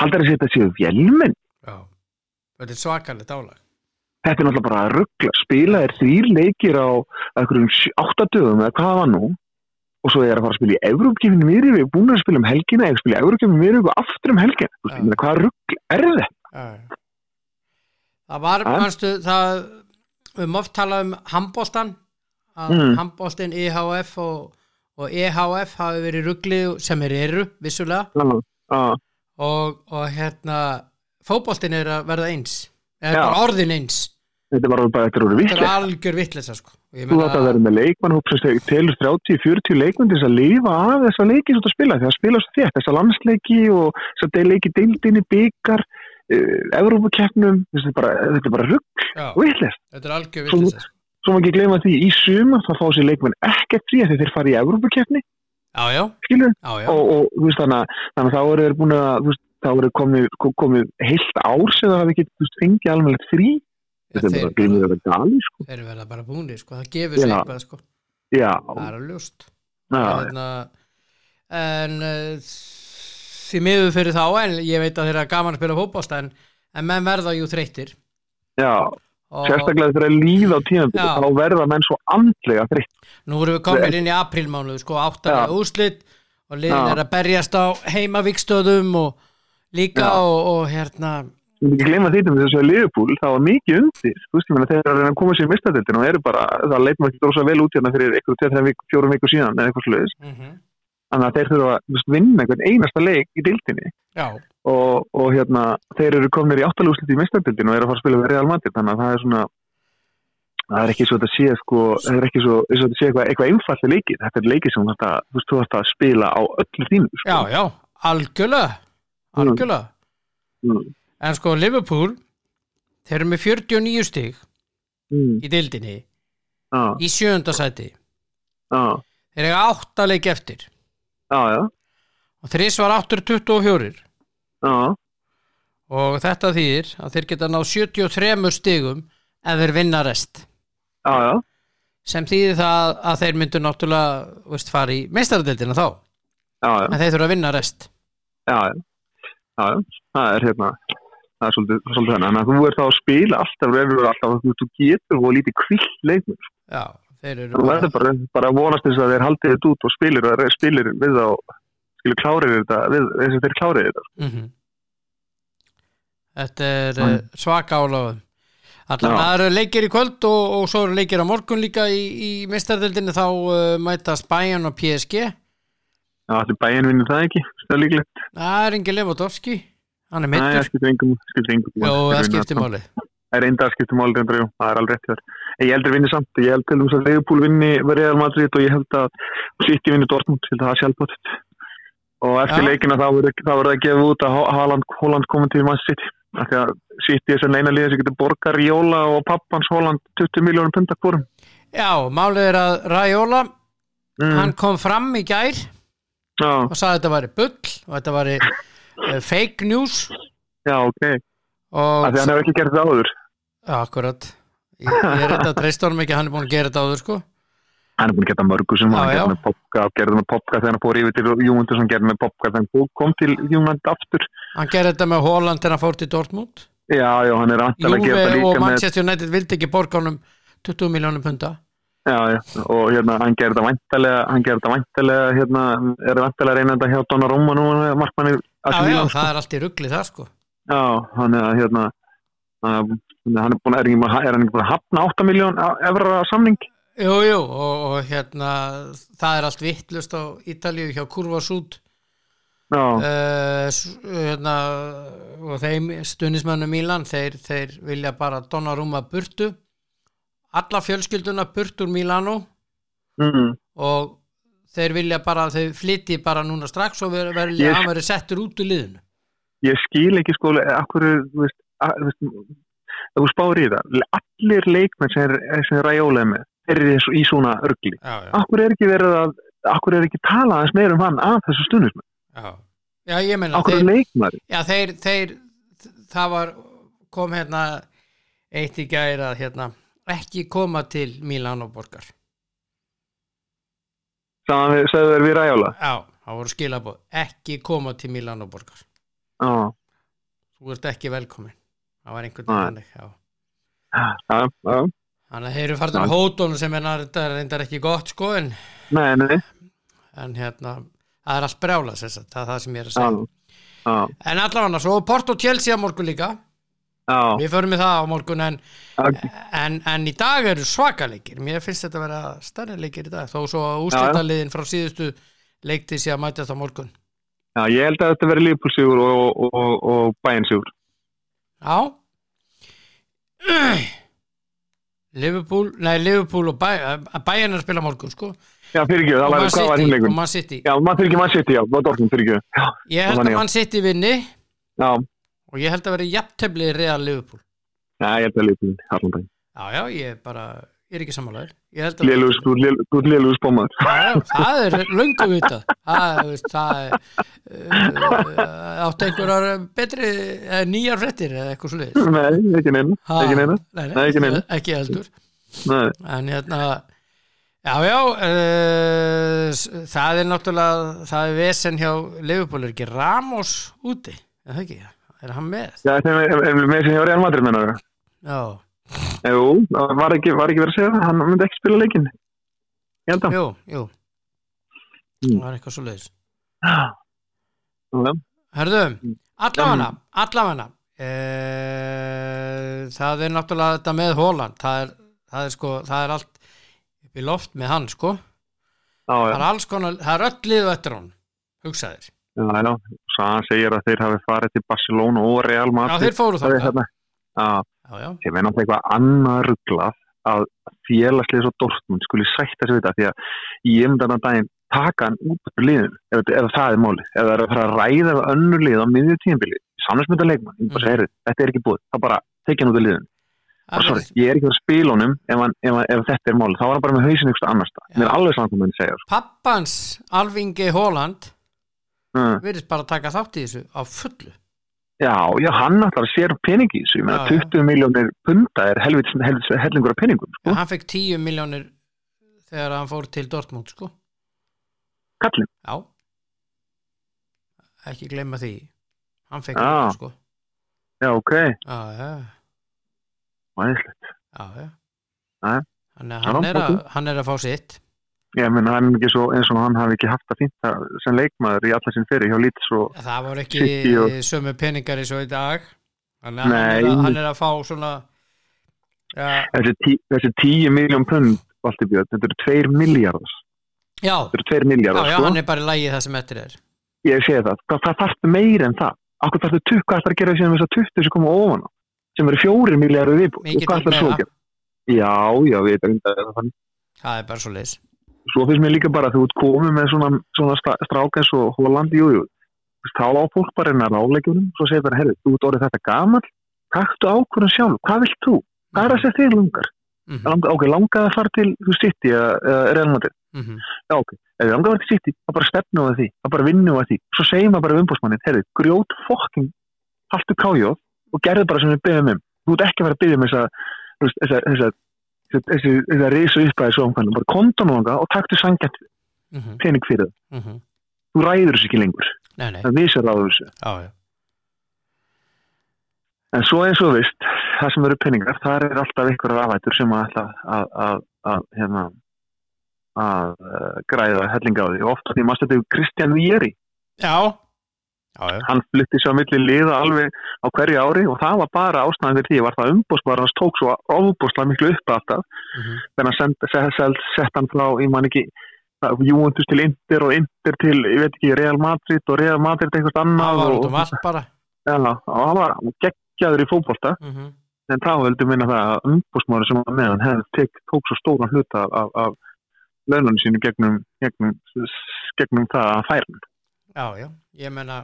haldar þessi þetta séu vélmenn
já. Þetta er svakalegt álag.
Þetta er náttúrulega bara að ruggla spila er þrýr leikir á einhverjum sjö- átta dögum eða hvað var nú. Og svo er að fara að spila í Evrópkefninu mér við búin að spila um helgina eða spila í Evrópkefninu mér og aftur um helgina. Þú veist, hvað ruggla er þetta?
það var,
Ha?
manstu það við höfum oft talað um handbóltan að
Mm.
handbóltin EHF og, og EHF hafi verið rugglið sem er eru, vissulega.
Já, já,
og, og hérna fótbóltin er að verða eins. Eða orðin eins.
Þetta er bara þetta er orðið
þetta er algjör vitleisa sko.
Þú
meina-
átt að vera með segir telur 30-40 leikmenn til þess að lifa af þessa leiki sem þú ert að spila. Því að spila svo þétt þessa landsleiki og þess að leiki deildinni byggar Evrópukeppnum þetta er bara, rugg og vitlega
þetta er algjör
Svo-
sko.
svo má ekki gleyma því í suma þá fá sér leikmenn ekkert frí þegar þeir fara í Evrópukeppni
já, já, já,
og, og veist þannig að, þannig að þá eru þeir búin að veist, þá eru komið, kom- komið heilt ár sem það hafi veist, fengið alveg frí. Þetta er bara gleymið þetta gali sko.
þeir verða bara búinir sko, það gefur sig eitthvað sko. Það er að ljóst.
Já,
hérna, en uh, því miður fyrir þá en ég veit að þeir eru gaman að spila fótbolta en, en menn verða jú þreyttir.
Já,
og
sérstaklega þegar það líða á tímabili
Já.
þá verða menn svo andlega þreytt
nú erum við komin inn í aprílmánuð sko, áttalega
Já.
úslit og liðin
Já.
er að berjast á heimavíkstöðum og líka
Já.
og, og hérna
Ég vil ekki gleyma því til þess að Liverpool það var mikið undir, meina þeir eru að koma sér mistadildin og það leitum ekki drósa vel út hérna fyrir eitthvað tveið, þreið, fjórum vikur síðan eða eitthvað sluðis, þannig að þeir þurfa að vinna einhvern einasta leik í dildinni og, og hérna þeir eru kominir í áttalúslit í mistadildin og eru að fara að spila við Real Madrid, þannig að það er svona það er ekki svo að sé sko, það er ekki svo, að sé eitthvað, eitthvað einfalli leikið, þetta er leikið sem að, þú veist, þú þarft að spila á öllu þínu sko.
já, já, algjörlega algjörlega.
Mm.
en sko Liverpool þeir eru með 49 stig
Mm.
í dildinni
Já,
í sjönda sæti.
Já,
þeir eiga átta leik eftir
já, já,
og þrís var 824
já,
og þetta þýðir að þeir geta náð 73 stigum ef þeir vinna rest. Sem þýðir það að þeir myndu náttúrulega veist, fara í meistaradeildina þá. En þeir þurfa að vinna rest.
Já, já, það er hérna, það er svolítið, svolítið þannig, að þú ert þá að spila alltaf, alltaf, þú, getur og lítið kvill leiknum, sko.
já,
þú verður bara, bara að vonast þess að þeir haldið þetta út og spilir, og spilir við þá, skilur klárið þetta, við þess að þeir klárið þetta, sko.
Mhm. Þetta er
Mm.
mm. svaka Allan
Já.
það eru leikir í kvöld og, og svo eru leikir á morgun líka í, í meistaradeildinni þá uh, mætast Bayern og PSG
Já, allir bæinn vinnur það ekki, það er líklegt.
Það er engin Lewandowski hann er
Nei, það
mittur
skiptir engum,
það
Það er reyndar, jú, það er alveg rétt þér. Ég heldur vinni samt, ég held til þess að Leifupúl vinni Real Madrid og ég held að City vinni Dortmund, ég held að það er sjálfbótt. Og eftir
Já.
leikina þá verður það að gefa út að Haaland, Holland komið til Man City. Því að City er sem eina liðið sem getur borgar Jóla og pappans Holland 20 miljónum punta hvorum.
Já, málið er að Raiola
Mm.
hann kom fram í gær
Já,
og sagði að þetta væri bull og þetta væri uh, fake news
já, ok.
og
Af því að hann hefur ekki gert það áður.
Akkurat Ég, ég er þetta að treysta honum ekki, hann er búin að gera þetta áður sko.
Hann er búin að geta mörgu sem
Já,
hann gerði með popka, gerði með popka þegar hann fór yfir til Júmundur sem gerði með popka þegar hann kom til Júmund aftur.
Hann gerði þetta með Holland þegar hann fór til Dortmund.
Já, já, hann er antilega að gera
og
líka með
Manchester United vildi ekki borga honum 20 miljónum punta
Já, já, og hérna, hann gerði það væntalega, hann gerði það væntalega, hérna, er væntalega reynanda hjá Donnarumma nú, markmanni
Já, já, það er allt í ruggli það sko.
Já, hann er, hérna, að, hann er búin, er, ekki að- er hann ekki búin að hafna 8 miljón evra samning?
Jú, jú, og, og hérna það er allt vittlust á Ítalíu hjá Kurva Sút
Já,
uh, hérna, og þeim stunismönnum Mílan þeir, þeir vilja bara Donnarumma burtu. Alla fjölskylduna burt úr Mílanu
mm,
og þeir vilja bara, þeir flytti bara núna strax og ver- verði
Ég-
að verið settur út úr liðinu.
ég skil ekki sko, akkur, þú veist, að, veist, þú spáir í það, allir leikmenn sem er, sem er ræjólega með, eru í í svona örgli.
já, já,
Akkur er ekki verið að, akkur er ekki talað aðeins meira um hann að þessu stundismenn?
já. já ég meina
Akkur er leikmæri?
já, þeir, þeir það var, kom hérna eitt í gæri að hérna ekki koma til Mílan og borgar
Sagði þeir við ræjóla?
já, það voru skilabóð, ekki koma til Mílan og borgar
Já,
þú ert ekki velkomin það var einhvern veginn þannig, já.
Já, já.
Þannig að þeir eru farin
Já.
að hótonum sem er reyndar, ekki gott sko en,
Nei, nei,
en hérna það er allt brjála það er það sem ég er að segja.
Já,
En allavega, svo Porto Chelsea á morgun líka. Við förum í það á morgun en, en, en í dag eru svakaleikir Mér finnst þetta að vera stærri leikir í dag Þó svo að úrslitaliðin frá síðustu leikti sér að mætast á morgun.
Já, ég held að þetta veri Liverpool-sigur og, og, og, og Bayern-sigur.
Já. Liverpool, nei Liverpool og Bayern er að spila morgun sko.
Já, fyrir ekki, það var,
Man
hvað var
City, og Man City.
Já, fyrir ekki mann sitt, já, Dortmund fyrir ekki. Já,
Ég held að. Man City vinni.
Já,
og ég held að vera jafntefli Real Liverpool.
Já, ég held að Liverpool, allan dag.
Já, já, ég bara, ég er ekki sammálaður
Lélugus, þú spómaður.
Já, já, það er löngu vitað það, það er uh, áttu einhverjar betri uh, nýjar fréttir eða eitthvað sluðis
Nei, ekki neina, ekki neina.
nei,
ekki neina.
ekki heldur
Nei,
en hérna já, já uh, það er náttúrulega það er vesen hjá er ekki Ramos úti, er það ekki er hann með?
já, þeim er, er með sem hjá Real Madrid mennar.
Já,
Jú, það var ekki, var ekki verið að segja það, hann myndi ekki spila leikinn. Ég held að.
jú, jú
Mm.
það var eitthvað svo leiðis
Já,
Herðu,
Mm.
allafana allafana e, það er náttúrulega þetta með Hóland það er, það er sko, það er allt upp í loft með hann sko
já,
það
já,
er alls konar, það er öll liðu eftir hann hugsaðir,
já, já. Hann segir að þeir hafi farið til Barcelona og Real
já
Madrid.
þeir fóru
Það er
það
sem er náttúrulega eitthvað annað rugglað að félagslega svo Dortmund skuli sætta við þetta því að ég myndi að daginn taka hann út úr liðin ef, ef það er málið, ef það er að fara að ræða við önnur lið á miðju tíðanbili samlingsmynda leikmann, mm. þetta er ekki búið, það bara tekja hann út úr liðin
Það
og sorry, ég er ekki að spila honum ef, ef, ef þetta er málið, þá var hann bara með hausin ykkur annars
Já.
mér er alveg hvað maður segja sko.
pappans Alvingi Hóland
mm.
virðist bara taka þátt í þessu á fullu
já, já, hann náttúrulega sér pening í þessu, ég meina
Já, já.
20 miljónir punda er hellingur af peningum sko,
ja, hann fekk 10 miljónir þegar hann fór til Dortmund sko.
Kallin,
já. Ekki gleyma því. Hann fekk
Já.
þetta sko.
Já, ok.
Já, já,
Æðislegt.
já, já.
Já.
Þannig að
Já,
er, hann er að fá sitt
Ég menn hann er ekki svo eins og hann hafi ekki haft að fýnda sem leikmaður í allar sinn fyrir hjá Leeds og
það voru ekki
og-
sömu peningar eins og í dag. Hann er, að, hann er að fá svona já,
þessi, tí, þessi 10 miljón pund Björn, þetta eru 2 miljardar
já,
þetta eru 2
já, já,
sko.
hann er bara í lagi það sem eftir er.
Ég sé það, hvað það þarftu meir en það? Okkur þarftu 20, hvað þarftu að gera síðan þess að 20 sem koma ofan á sem eru 4 miljardur svo gera? Já, já, við erum það
það er bara svo leis
svo finnst mér líka bara að þú ert komið með svona, svona stra- strák eins og Holland, jú, jú. Þú veist, þá á fólk bara að ráleikjunum svo segir bara, herri, þú ert orðið þetta gamall. Taktu ákvörðun sjálf, hvað vilt þú? hvað er það sem þig lungar?
mm
Lang, ok, langaði að fara til þú City eða eða Real Madrid?
-hmm.
já ok, ef þið langaði að fara til City þá bara stefnu á því, þá bara vinnu á því. Svo segir maður bara umbúrsmannin, herri, grjót fokking haltu kájóð og gerðu bara sem við byggjum um. Þú ert ekki að fara að byggja um þessa þú þessi, þessa reysu uppæði svo umkvæmlega, bara konta núanga og taktu sangjant
Mm
pening fyrir það.
-hmm.
þú ræður þessu ekki lengur,
nei, nei,
það vísar ráður þessu.
Já, já.
En svo eins og þú veist, það sem eru peningar það er alltaf ykkur afættur sem að, að, að, að, hérna uh, græða hellinga á því. Ofta því maður stættu Kristján Vieri?
Já, já, já,
hann flytti svo að milli liða alveg á hverju ári og það var bara ástæðan fyrir því. Var það umbóðsbar hans tók svo ofbóðslega miklu upp alltaf
mm
þannig að sett hann frá ég man ekki Juventus til Inter og Inter til, ég veit ekki, Real Madrid og Real Madrid eitthvað
það
annað
var út um allt bara.
Ja, og hann var geggjaður í fótbolta.
Mm -hmm.
en þá heldur minna það að umbúsmári sem var með hann hefði tek, tók svo stóran hluta af, af laununum sínu gegnum, gegnum, gegnum það að færa
já, já, ég menna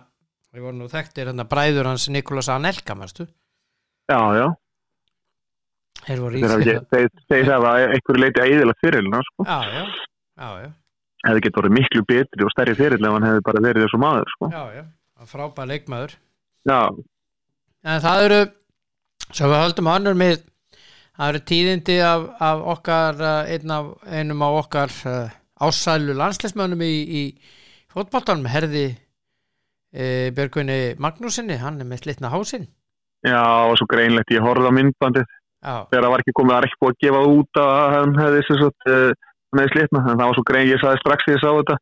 við vorum nú þekktir hérna bræður hans Nikolas Anelka, mærstu
Já, já,
þeir voru í
ekki- þeir, hafa einhverju leiti að eðila fyrirlina sko.
já, já, já, já,
hefði gett verið miklu betri og stærri fyrirl ef hann hefði bara verið þessu maður sko.
já, já hann frábær leikmaður.
Já,
en það eru svo við höldum annur með það eru tíðindi af, af okkar uh, einn af, einum af okkar uh, ásælu landsleismönnum í, í fótboltanum herði uh, Björgvinni Magnúsinni hann er með slitna hásinn.
Já, og svo greinlegt ég horfði á myndbandið. Þegar það var ekki komið, það ekki búið að gefa út að hann hefði hefði slitna, en það var svo grein, ég sagði strax þegar ég sá þetta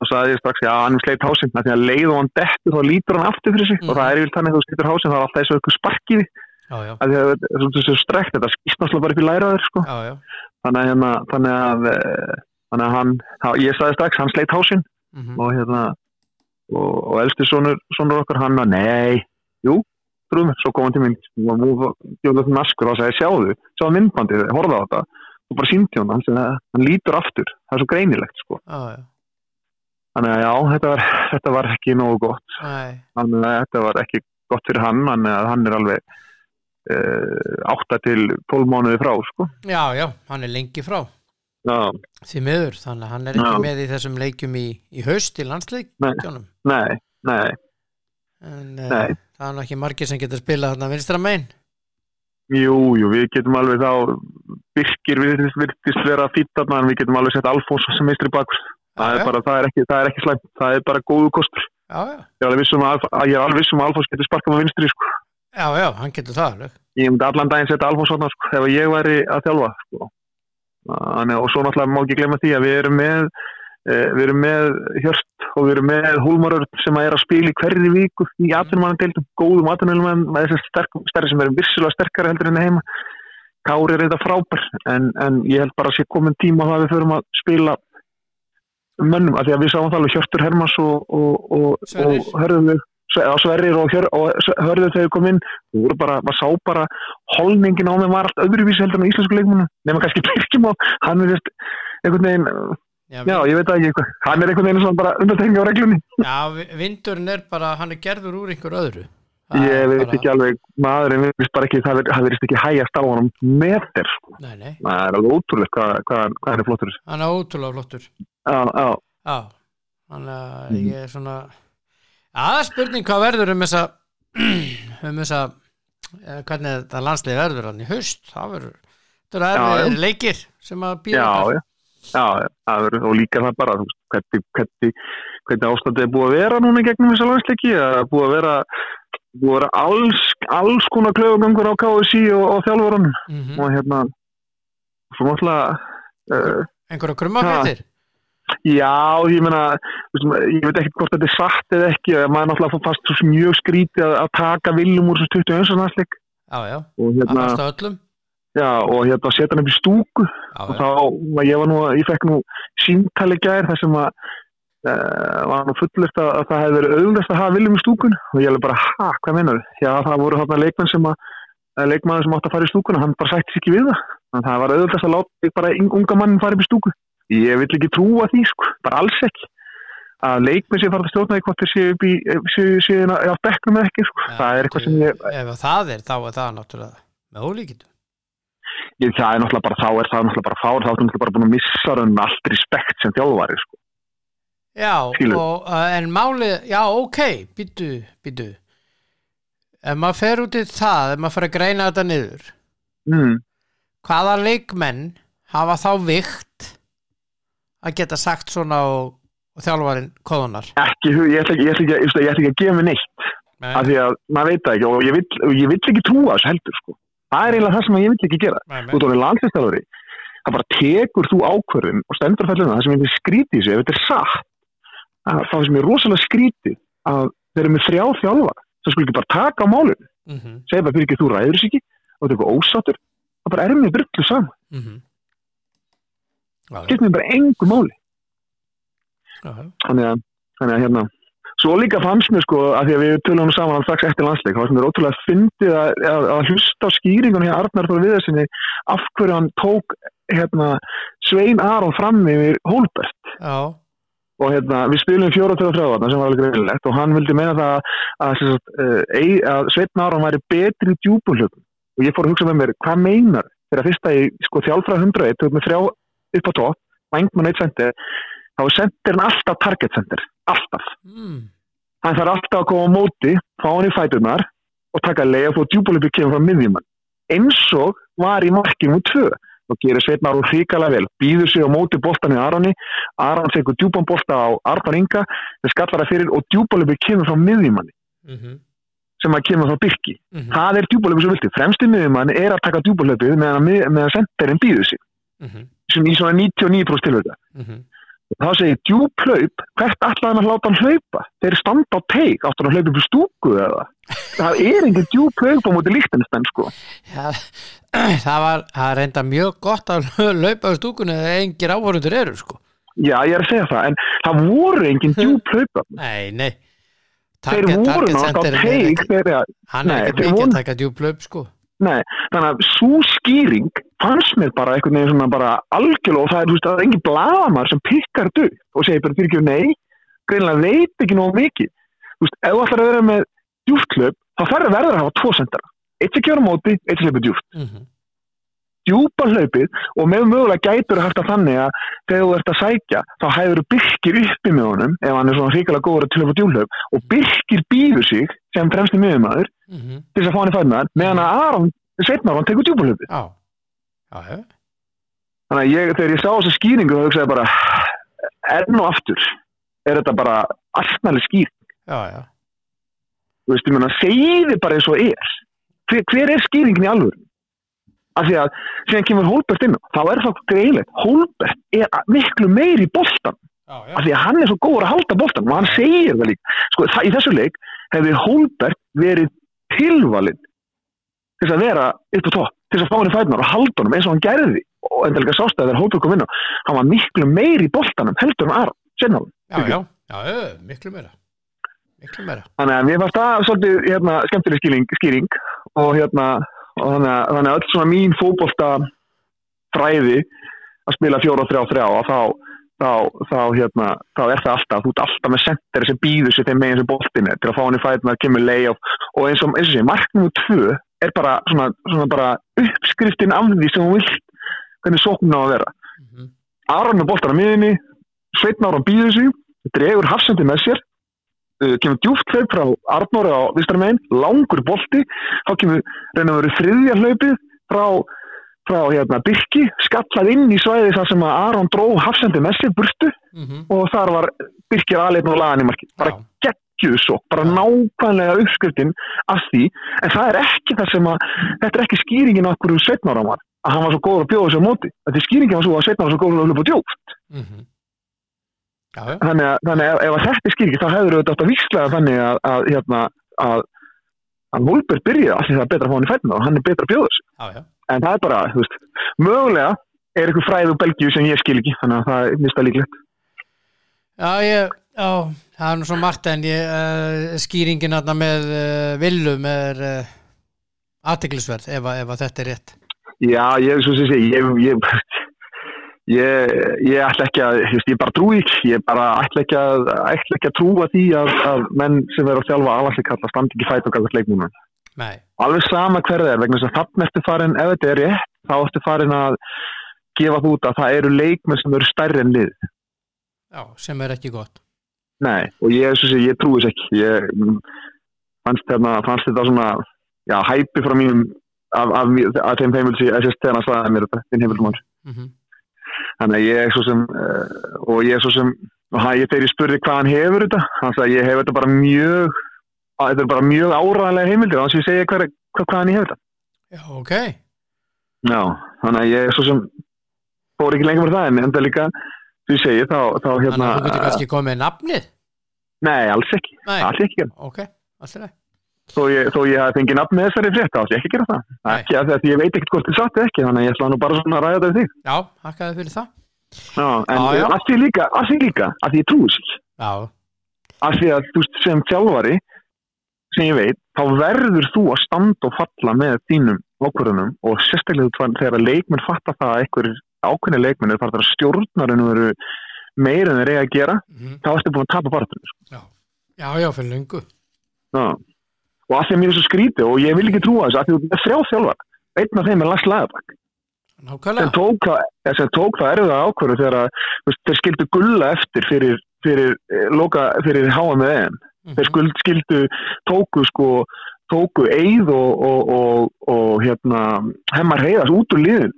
og sagði ég strax, já, hann er sleitt hásinn því að leið og hann dettur, þá lítur hann aftur fyrir sig.
Mhm.
og það er yfir þannig að þú slítur hásinn, það er alltaf eins og eitthvað sparkið
já, já,
að því að þetta er svona strekt, þetta skýst náttúrulega bara upp í læraður sko.
já, já.
þannig að, hérna, þannig að eh, þannig að hann, ég sagði strax hann sleitt hásinn.
Mm
og hérna og, og elsti sonur, sonur okkar hann að nei, jú, trúðum svo kom hann til mynd hann gjóði þetta naskur og sagði sjáðu, sjáðu myndbandið, horfða á þetta. Og bara síndi hún, hann, hann lítur aftur. Það er svo greinilegt sko.
Já, já.
þannig að já, þetta var, þetta var ekki nógu gott. Þannig að þetta var ekki gott fyrir hann þannig að hann er alveg uh, 8 til 12 mánuði frá sko.
Já, já, hann er lengi frá því miður, þannig að hann er ekki
Já.
með í þessum leikjum í, í haust í landsleikjunum.
Nei, nei
en uh,
Nei.
það er nú ekki margir sem getur spilað þarna vinstra megin.
Jú, jú, við getum alveg þá virkir virðist, virðist vera fýtt þarna en við getum alveg sett Alfons sem meistri bakur það það er ekki, ekki slæmt. Það er bara góðu kostur.
Já, já,
ég er alveg vissum að, að Alfons getur sparkað með vinstri sko.
já, já, hann getur það alveg.
Ég myndi allan daginn setja Alfons Otna sko, ef ég væri að þjálfa sko. Og svo náttúrulega má ekki glemma því að við erum með eh, við erum með Hjörst og við erum með Húlmarur sem er að spila í hverri viku í atvinnumannadeildum, góðum atvinnumann með sterk, stærri sem eru vissulega sterkari heldur enn heima. Kári er þetta frábær en, en ég held bara að sé komin tíma að við förum að spila mönnum, af því að við sáum það alveg Hjörtur Hermans og, og, og, og hörðum við Sverrir og, og hörðu þegar kom inn þú voru bara, maður sá bara holningin á þeim var allt öðruvísi heldur á íslensku leikmunum nema kannski *laughs* Birkjum á hann er veist, einhvern veginn,
já,
já ég veit ekki hann er einhvern veginn svona bara undartekning á reglunni.
Já, vi- vindurinn er bara hann er gerður úr einhver öðru. Það
ég veit
bara-
ekki alveg, maðurinn virðist bara ekki, það ver- það verðist ekki hægast á honum með þér, sko. það er alveg ótrúlega hvað, hvað, hvað hann er flottur.
Hann er ótrúlega flottur.
Já, já,
þannig að ég er svona aða spurning hvað verður um þessa *clears throat* um þessa eh, hvernig þetta landslið verður hann í haust? Það verður,
Já, já.
leikir sem að býða
já, já, já, já, það verður, og líka það bara, hvernig, hvernig, hvernig ástandið er búið að vera núna gegnum þessa landsleiki, það er búið að vera, búið að vera alls, alls konar klöfugangur á KSI og, og þjálfurunum
mm
og hérna, svo náttúrulega, uh,
einhverja krumafréttir
já, ég meina, ég veit ekki hvort þetta er satt eða ekki, maður náttúrulega fannst svo mjög skrítið að, að taka viljum úr þessu 21. landsleik
já, já,
og
að
hérna,
fasta öllum.
Já, og hérna setja hann upp í stúku.
Já,
og þá, ég var nú, ég fekk nú símtali gær þar sem að uh, var nú fullist að, að það hefði verið auðvitað að hafa viljum í stúkun og ég alveg bara, ha, hvað meinar Já, það voru þarna leikmenn sem að eh, leikmaður sem átti að fara í stúkuna, hann bara sætti sig ekki við það. Þannig að það var auðvitað að láta bara unga mannin fara upp í stúku ég vil ekki trúa því, sko, bara alls ekki. Að leikmenn sem fara að stjórna því hvort þeir séu upp í, eh, séu, séu á bekknum eða ekki, sko,
Já,
það er eitthvað sem ég
ef það er, þá er það náttúrulega með ólíkitum
ég, það er náttúrulega bara, þá er það náttúrulega bara fár, þá er náttúrulega bara búin að missa raun allt respekt sem þjálfari, sko.
Já, og, uh, en málið, já, ok, býtu, býtu. Ef maður fer út í það, ef maður fer að greina þetta niður,
mm.
hvaða leikmenn hafa þá vikt að geta sagt svona og, og þjálfarinn koðunar?
ekki, ég ætla ekki, ég ég ég ekki að gefa mig neitt. Af því að maður veit það ekki og ég vill, ég vill ekki trúa þessu heldur sko. það er eiginlega það sem ég vill ekki gera.
Nei,
út af því landslistálari það bara tekur þú ákvörðin og stendur fellina það sem ég vil skríti þessu ef þetta er satt að það sem er rosalega skríti að þeir eru með þrjá þjálfa það skulle ekki bara taka á málinu.
Mm -hmm,
segja bara ekki þú ræður þessu ekki og þetta er eitthvað ósáttur. Það bara er með brullu saman.
Mm -hmm.
Getur mér bara engu máli. Þannig að, þannig að hérna svo líka fannst mér sko að því að við tölum nú saman strax eftir landsleik, þá fannst mér ótrúlega fyndið að, að, að hlusta á skýringun hér Arnar Þór Viðarsinni af hverju hann tók hérna Svein Aron fram yfir Hólbert.
Já,
og hérna við spilum fjóra til að þrjáðarna sem var alveg greinilegt og hann vildi meina það að, sagt, uh, ei- að Svein Aron væri betri í djúbulhjöfum og ég fór að hugsa með mér, hvað meinar? Þegar fyrst að ég sko þjálfræð 101 tók með þrjá upp á tótt, vangmann eitt sendir þá er sendirinn alltaf target center alltaf
mm,
hann þarf alltaf að koma á móti, fá hann í fætunar og taka leið og fóða djúbólöpi kemur frá miðjumann. Eins og var í markinu um tvö. Og gerir Sveitnar úr hrikalega vel. Býður sig á móti boltan í Arani. Aran tekur djúban bolta á Arnar Inga. Þeir skallar það fyrir og djúbólöpi kemur frá miðjumanni
mm -hmm,
sem að kemur frá Birki.
mm -hmm,
Það er djúbólöpi svo vilti. Fremsti miðjumann er að taka djúbólöpið meðan, að mið- meðan senterinn býður sig. Sem í svona 99% tilvægða.
mhm.
þá segir djúplaup, hvert ætlaði hann að láta hann hlaupa? Þeir standa á teik, áttu hann að hlaupa upp í stúku eða? Það er engin djúplaup á móti líktinnspenn sko.
Já, *clears throat* það var, það er reynda mjög gott að *laughs* laupa á stúkunni þegar engir áhörundur eru, sko.
Já, ég er að segja það, en það voru engin djúplaup.
Nei, nei.
Þeir
Target-
voru
target
nátt á teik
ekki-
þegar,
Hann er
Nei, þeir
mikið
voru-
að taka djúplaup, sko.
Nei, þannig að svo skýring fannst mér bara einhvern veginn svona bara algjörlega og það er, þú veist, það er engin blamar sem pikkar dög og segir bara fyrir ekki nei, greinlega veit ekki nóg mikið. Þú veist, ef þú ætlar að vera með djúptlaup, þá þarf verður að hafa tvo sendara. Eitt sem kjöra móti, eitt sem hleypur djúpt.
Mm
djúpa hlaupið og með mögulega gætur haft að þannig að þegar þú ert að sækja þá hæður Birkir uppi með honum ef hann er svona hrikalega góður að tilöfa djúlhlaup og Birkir býður sig sem fremsti miðumæður
-hmm.
til þess að fá hann í fæðunar meðan að Aron, setna Aron tekur
já.
þannig að ég, þegar ég sá þessa skýringu þá hugsaði bara enn og aftur er þetta bara allnæli skýr
Já, já.
þú veist, ég meina, segiði bara eins og er. Hver, hver er skýringin í alvöru af því að síðan kemur Holbert inn þá er það greilegt Holbert er miklu meiri í
já,
af því að hann er svo góður að halda boltan og hann segir það líka. Sko, það, í þessu leik hefði Holbert verið tilvalinn til þess að vera upp á topp til þess að fá hann í fætunar og halda honum eins og hann gerði. Og endur líka sástæði þegar Holbert kom inn á hann var miklu meiri í boltanum heldur en Aron senna
já, miklu meira.
Þannig að mér fannst það svolítið hérna, skemmtileg skýring, skýring. Og hérna og þannig að, þannig að öll svona mín fótbolta fræði að spila 4-3-3 og þá þá, þá, hérna, þá er það alltaf þú ert alltaf með sender sem býður sér þeim meginn sem boltin er til að fá hann í fætina að kemur leið og eins og, eins og sé, marknum 2 er bara svona, svona bara uppskriftin af því sem hún vilt hvernig sóknum á að vera
mm -hmm.
Aron með boltan á miðinni Sveitn Aron býður sig dregur hafsendi með sér uh, kemur djúft hlaup frá Arnóri á Vistarmein, langur bolti þá kemur reyna að vera þriðja hlaupið frá, frá hérna, Birki, skallað inn í svæði þar sem að Aron dró hafsendi með sér burtu
Mm -hmm.
og þar var Birkir aðleitn og lagan í marki bara
Já.
geggjuð svo, bara nákvæmlega uppskriftin af því, en það er ekki það sem að, þetta er ekki skýringin af hverju Sveitnára var, að hann var svo góður að bjóða sér móti, þetta er skýringin af svo að Sveitnára var svo góður að hlupa djóft
Mm -hmm. já,
þannig að, þannig að ef að þetta er skýringin þá hefur auðvitað átt að víslega þannig að, að, hérna, að Volberg byrja allir það betra að fá hann í fætna og hann er betra sér
já, já.
En það er bara, þú veist, mögulega er eitthvað fræð úr Belgíu sem ég skil ekki þannig að það er mista líklegt
Já, ég, já, það er nú svo margt en ég, uh, skýringin þarna með uh, villum er uh, aðteglisverð ef, ef að þetta er rétt.
Já, ég, svo sem ég, ég, ég, ég, ég ætla ekki að, ég bara trúi ekki, ég bara ætla ekki að, ætla ekki að trúa því að, að menn sem verður að þjálfa alveg kalla standi ekki fæt og gafast leikmúnum.
Nei,
Alveg sama hver það er, vegna þess að þannig ertu farin, ef þetta er rétt, þá ertu farin að gefa þú út að það eru leikmenn sem eru stærri en lið.
já, sem er ekki gott.
Nei, og ég, sem ég trúi þess ekki, ég mm, fannst, hérna, fannst þetta svona, já, hæpi frá mínum af, af, af þeim heimilsi, að hann sagði mér þetta, þinn heimilsmann.
Mm
Þannig að ég er svo sem, og ég er svo sem, og hann, ég, þegar ég spurði hvað hann hefur þetta, hann sagði ég hef þetta bara mjög, þetta er bara mjög áræðanlega heimildir, þannig að ég segja hvað, hvað, hvað hann hefur þetta.
Já, ok.
Já, þannig að ég er svo sem, fór ekki lengur með það, en enda líka, því ég segi, þá, þá
Þannig
hérna,
að þú getur kannski komið með nafnið.
nei, alls ekki,
Nei,
alls ekki
ok, alltaf leið.
Þó ég, þó ég hafi fengið nafn með þessari frétt, þá alls ekki gera það.
Nei.
Ekki að því að ég veit ekkert hvort þið satt eða ekki, þannig að ég ætla nú bara svona að ræða þetta við þig.
Já, hakkaði fyrir það.
Já, en að því líka, að því líka, að því ég trúi sér.
Já,
af því að þú sem þjálfari sem ég veit, þá verður þú að standa og falla með þínum ákvörðunum og sérstaklega þegar að leikmenn fatta það að einhver ákveðni leikmenn bara að stjórnarinn veru meira en þeir eiga að gera,
mm
þá ertu búin að tapa barðunum.
já, já, já, fyrir lungu.
Já. Og af því að mér er svo skrítið og ég vil ekki trúa þessu, af því að þrjá þjálfar, einn af þeim er Lars sem
Nákvæmlega.
sem tók það erfiða ákvörðu þegar að, þeir skildu gulla eftir fyrir, fyrir, eh, loka, fyrir HM með EM.
Mhm.
þeir skuld skildu tóku sko tóku Eið og, og, og, og hérna hemmar heiðast út úr liðin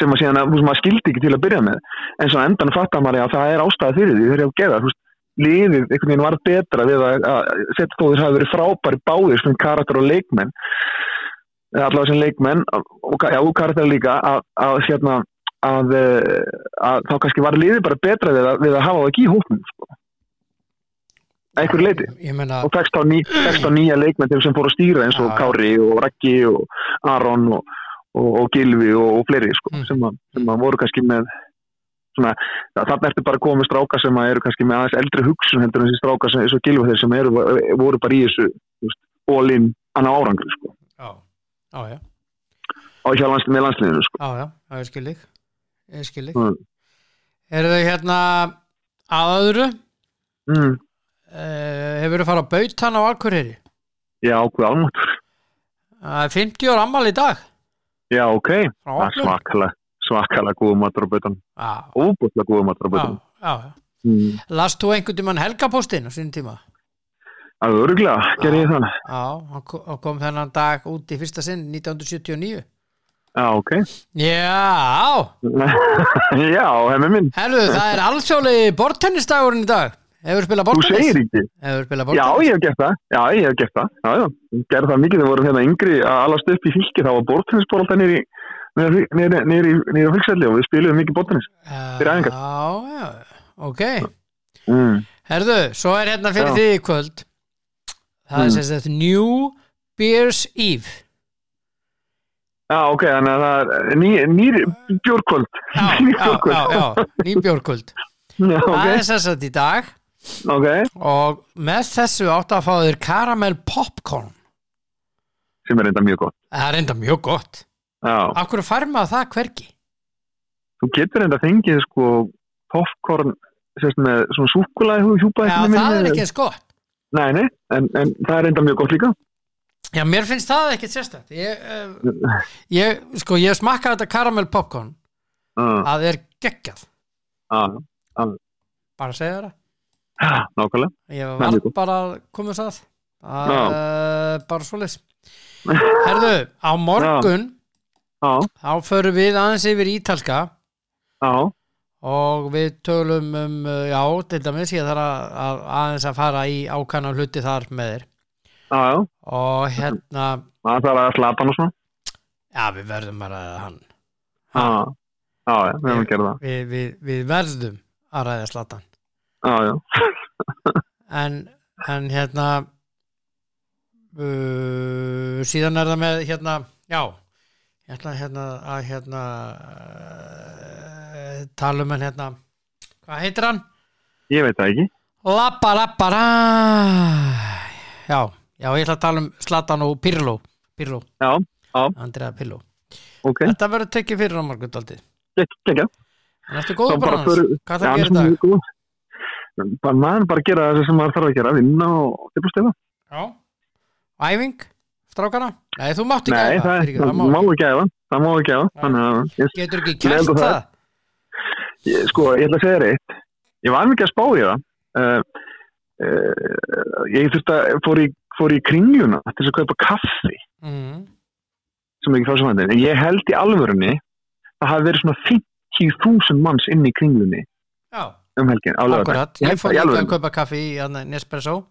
sem að síðan þú veist, maður skildi ekki til að byrja með en svo endan fattar maður að það er ástæða fyrir því þeir eru að gefa þú veist, liðið einhvern veginn var betra við að, að setja þóður hafi verið frábæri báðir sem karakter og leikmenn eða allavega sem leikmenn og já, karakter líka að, að hérna að, eh, að þá kannski var liðið bara betra við að, við hafa það ekki í hóknum sko. Einhverju leiti
meina,
og tekst á, ný, tekst á nýja leikmenn til sem fór að stýra eins og
Já.
Kári og Raggi og Aron og, og, og Gilvi og, og fleiri sko,
Mm.
sem, að, sem að voru kannski með svona, þannig ertu bara komið stráka sem eru kannski með aðeins eldri hugsun heldur en þessi stráka sem, og Gilvi þeir sem eru, voru bara í þessu all-in annar árangri sko,
já, já, já,
á hjá lands, með landsliðinu sko.
já, já, já, ég skil þig. Ég skil þig.
Mm.
Eru þau hérna að öðru?
mm.
Uh, hefur þau farið að baut hann á Alkureyri?
Já, hvað
er 50 ára ammal í dag.
Já, ok, svakalega svakalega góðum matur á bautan
Já,
óbúðlega góðum á
já,
bautan mm.
Last þú einhvern tímann helgapóstinn á sínum tíma?
Það er öruglega, gerði ég það
Já, hann ko- hann kom þennan dag út í fyrsta sinn 1979.
Já, ok
Já, *laughs*
Já, hemmi minn
herruðu, það er alþjóðlegi bortennistagurinn í dag. Hefur spilað
Þú
bortanis?
segir ekki.
Hefur spilað
Já,
bortanis?
ég hef gert það. Já, ég hef gert það. Já, já. Ég gerði það mikið þegar vorum hérna yngri að alast upp í fylki. Það var bortinnisból alltaf nýri á fylgselli og við spilum mikið bortinnis. fyrir æfingar.
Já, já, ok.
Mm.
Herðu, svo er hérna fyrir
Já.
því í kvöld. Það er
Mm.
sem sagt New Beers Eve.
Já, ok, þannig að það er ný, nýr bjórkvöld. *laughs*
Já, já,
bjórkvöld.
já, *laughs* já, nýbjórkvöld.
Já,
Það er sem sagt í dag
ok.
og með þessu átt að fá þér caramel popcorn.
Sem er reynda mjög gott.
Það er enda mjög gott.
Já,
Akkur fær maður það hvergi?
þú getur reynda fengið sko popcorn með svona.
Já, það er ekki eins gott.
Nei, nei, en, en það er reynda mjög gott líka.
Já, mér finnst það ekkert sérstætt. Ég, uh, ég, sko, ég smakkaði þetta caramel popcorn að er geggjað. Bara segja það.
Nákvæmlega.
Ég var bara að koma þess að. að uh, bara svoleiðis. *laughs* Herðu, á morgun
Já,
þá förum við aðeins yfir ítalska
já,
og við tölum um, já, til dæmis, ég þarf að, að aðeins að fara í ákvæmna hluti þar með þér.
já.
Og hérna,
Það þarf að slapa hann og svona.
já, við verðum að ræða hann.
Já, já, já, við erum að gera það.
Við, við, við verðum að ræða slatan.
Já, já.
En, en hérna, uh, síðan er það með, hérna, já, ég ætla hérna að, hérna, uh, tala um hann, hérna, hvað heitir hann?
Ég veit það ekki.
Lappa, lappa. Já, já, ég ætla að tala um Slatan og Pirlo. Pirlo,
Já, já,
Andrea Pirlo.
ok.
Þetta verður tekið fyrir á morgun daldið.
Gekk, gekk, gekk.
En ertu góður bara hans? Hvað það gerir
hann er
dag?
mjög góð. Bara maður bara gera það sem maður þarf að gera, vinna og tippa stela.
Já. Æfing, strákana? Nei, þú mátt ekki æfa,
það, það
það má
ekki efa. Það má ekki ég,
Getur ekki kært
það- ég, sko, ég ætla að segja þér eitt. Ég var mikið að spá í það. Uh, uh, ég þurfti að, fór í, fór í kringluna til þess að kaupa kaffi
Mm.
sem ekki frá sem hætti. En ég held í alvörunni að það hafi verið svona 50.000 manns inn í kringlunni
Já,
um helgin.
akkurat.
Ég
fór líka að kaupa kaffi í hérna, Nespresso.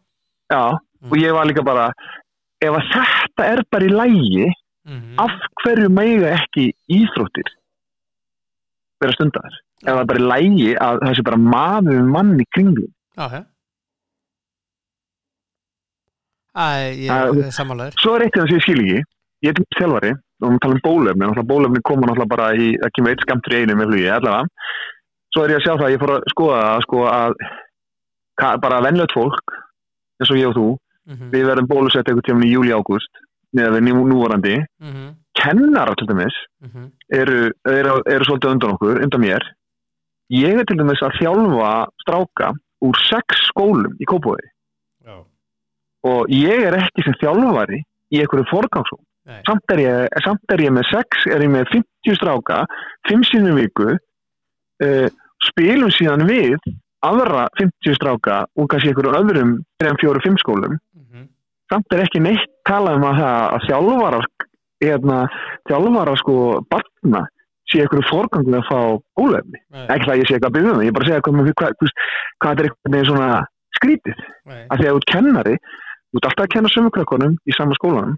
Já,
Mm.
og ég var líka bara ef að þetta er bara í lægi
Mm.
af hverju meiga ekki íþróttir vera stundar ef það er bara í lægi að það sé bara maður með mann í kringlu
Já, hef. Æ, ég er sammálaður.
svo er eitt af það sem ég skil ekki ég er þjálfari og við tala um náttúrulega bólefni koma náttúrulega bara í ekki skamtur í einu með flugi allavega svo er ég að sjá það, ég fór að skoða það sko að bara venlögt fólk eins og ég og þú
Mhm,
við verðum bólusett einhvern tíma í júli ágúst neða við nú, núvarandi
mhm,
kennara til dæmis
mhm.
eru, eru, eru svolítið undan okkur, undan mér. Ég er til dæmis að þjálfa stráka úr sex skólum í Kópavogi.
Já.
og ég er ekki sem þjálfari í einhverju forgangsum samt er, ég, samt er ég með sex er ég með 50 stráka 5 sinni í viku uh, spilum síðan við aðra 50 stráka úr kannski einhverjum öðrum 3-4-5 skólum.
Mhm.
samt er ekki neitt talað um að það að þjálfara hérna, þjálfara sko barna sé einhverju forgangu að fá ólefni
Nei,
ekki það að ég sé eitthvað að byrja um það, ég er bara segja hvað, hvað, hvað, er einhvern veginn svona skrítið.
Nei.
að því að þú ert kennari þú ert alltaf að kenna sömu krakkonum í sama skólanum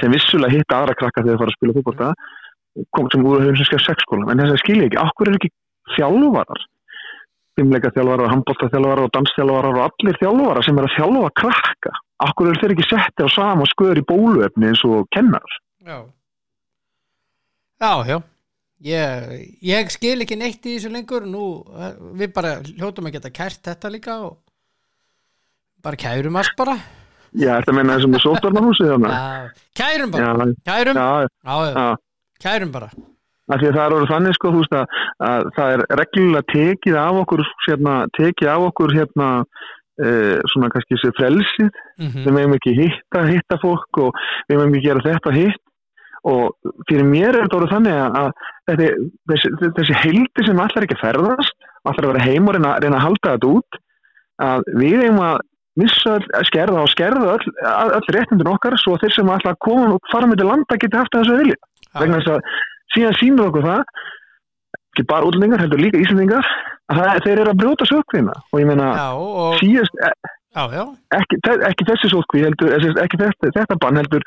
sem vissulega hitta aðra krakka þegar það fara að spila fótbolta kom sem úr höfum sem skjá sex skólan en þess að skilja ekki, okkur er ekki þjálfarar fimmleika þjálfarar, handbolta þjálfarar og dansþjálfarar og allir þjálfarar sem er að þjálfa krakka okkur eru þeir ekki setti á sama sköður í bóluefni eins og kennar
Já. Já, já. Ég, ég skil ekki neitt í þessu lengur. Nú, eh, við bara hljótum að geta kært þetta líka og bara kærum allt bara.
Já, þetta meina þessum með sótvarnarhúsið þannig
Já, kærum bara.
Já,
Kærum.
já,
Já, já. Kærum bara.
það er orðið þannig sko, veist að, að það er reglulega tekið af okkur hérna, tekið af okkur hérna uh, svona kannski þessi frelsið
Mm
við meðum ekki hitta, hitta fólk og við meðum ekki gera þetta hitt og fyrir mér er þetta orðið þannig að, að þetta, þessi, þessi heildi sem allar ekki ferðast allar að vera heim og reyna, reyna að halda þetta út að við eigum að missa að skerða og skerða öll, öll réttindin okkar svo þeir sem allar koma og fara með til landa geti haft þessu vilja. Vegna þess að síðan sínur okkur það ekki bara útlendingar, heldur líka Íslandingar að þeir eru að brjóta sótkvína og ég meina,
og,
síðast e-
já, já,
ekki, ekki þessi sótkví heldur, ekki þetta, þetta bann heldur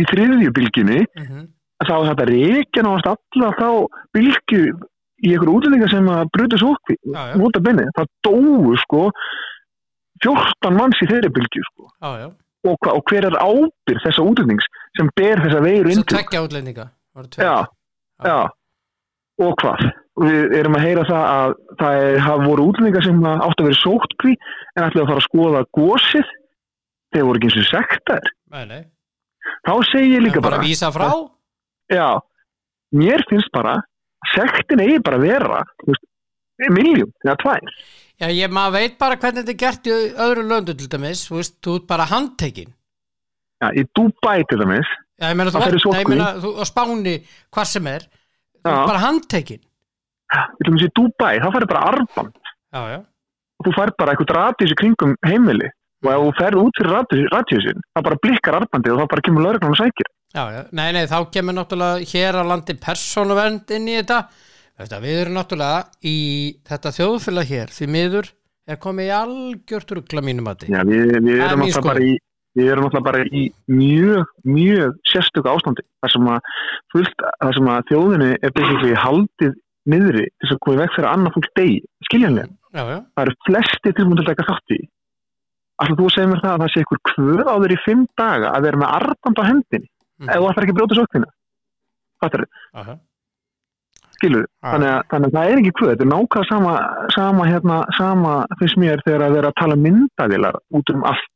í þriðju bylginni
mhm,
þá er þetta reykja náðast alla þá bylgju í einhverju útlendingar sem að brjóta
já, já,
nota benni, það dóu sko 14 manns í þeirri bylgju sko.
Já, já.
Og, hva, og hver er ábyrð þessa útlendings sem ber þessa veiru inn til
tveggja útlendinga? Voru tveir.
já, já, og hvað? Við erum að heyra það að það er, voru útlendingar sem átt að vera sótkví en ætlaði að fara að skoða gósið þeir voru ekki eins og sektar.
Nei, nei.
þá segi ég líka
bara
bara
að
já, mér finnst bara sektin eigi bara að vera veist, miljón eða tvær
Já, ég maður veit bara hvernig þetta er gert í öðru löndu til dæmis, þú veist, þú ert bara handtekinn.
já, í Dubai til dæmis
Já, ég meina, þú, ert- ég meina, þú á Spáni, hvað sem er, þú
Já.
ert bara handtekinn.
til dæmis í Dubai, þá færðu bara armband
Já, já,
og þú fær bara eitthvað radíus í kringum heimili og ef þú ferð út fyrir radíusin þá bara blikkar armbandið og þá bara kemur lauruglan og sækir
já, já. Nei, nei, þá kemur náttúrulega hér á landi persónuvernd inn í þetta. Við erum náttúrulega í þetta þjóðfélag hér, því miður er komið í algjört ruggla mínum að því.
Já, við, við
er
erum
skoðun.
bara í við erum alltaf bara í mjög, mjög sérstöku ástandi þar sem að, fullt, þar sem að þjóðinni er basically haldið niðri til þess að komið vekk fyrir að annað fólk degi skiljanlega,
Já, já,
það eru flesti tilbúin til að taka þátt í. Alltaf þú segir mér það að það sé ykkur kvöð á þér í fimm daga að vera með arband á hendinni?
Mhm.
ef þú ætlar ekki að brjóta sóknina
Já.
þannig að, þannig að það er ekki kvöð. Þetta er nákvæða sama, sama, hérna, sama finnst mér þegar að vera að tala myndavilar út um allt.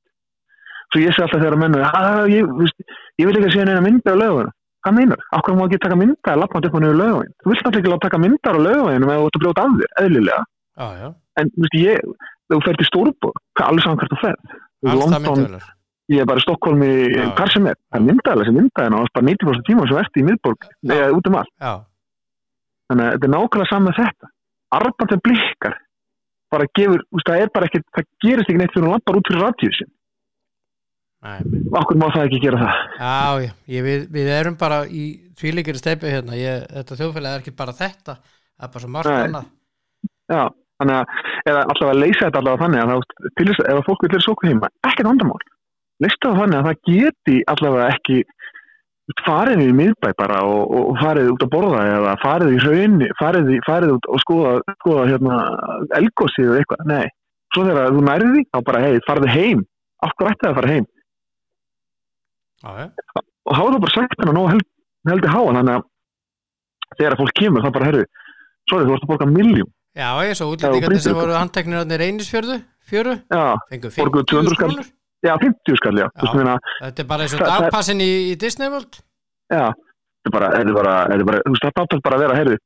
Svo ég sé alltaf þegar að menna að ég, ég vil ekki að sé neina mynda á löguna hvað meinar? Akkur má ekki taka mynda að lappa upp á nefnir lögvegin þú vilt alltaf ekki láta taka myndar á lögveginum ef þú ert að brjóta af þér, eðlilega.
Já,
en þú veist ég, þú fer til Stórborg hvað alveg saman hvert þú fer London, ég er bara í Stokkólmi
Já.
hvar sem er, það er myndaðilega sem myndaðina og það er bara 90% tíma sem ert í miðborg eða út um allt þannig að þetta er nákvæmlega saman þetta. Arband sem blikkar. Bara gefur, veist, það er bara ekki það gerist ekki neitt fyrir hún lappar út fyrir radíusin okkur má það ekki gera það.
Já, ég, við, við erum bara í tvíleikir steipi hérna, ég, þetta þjóðfélag er ekki bara þetta, það er bara svo margt annað.
já, þannig að, eða allavega að leysa þetta allavega þannig að það, ef fólk vil vera sóku heima, ekkert vandamál. Leysa það þannig að það geti allavega ekki farið í miðbæ bara og, og, farið út að borða eða farið í hraunni, farið, farið út og skoða, skoða hérna elgósið eða eitthvað, nei. Svo þegar þú nærið því, þá bara hei, farið heim. Hverju ætti að fara heim?
Já,
og það bara sagt hennar nóg held, heldur háa þannig að þegar fólk kemur þá bara herru, sorry þú vorst að borga miljum
já, ég svo
brýtur
sem
ykkur.
voru handteknir hann í reynisfjörðu, fjöru,
já,
fengu
Borguðu 200
50
skall. Já 50 skall já,
Já.
meina,
Þetta er bara eins og dagpassin í, í Disney World.
já þetta er bara, þetta er bara, þetta er bara þú veist það átt bara að vera herru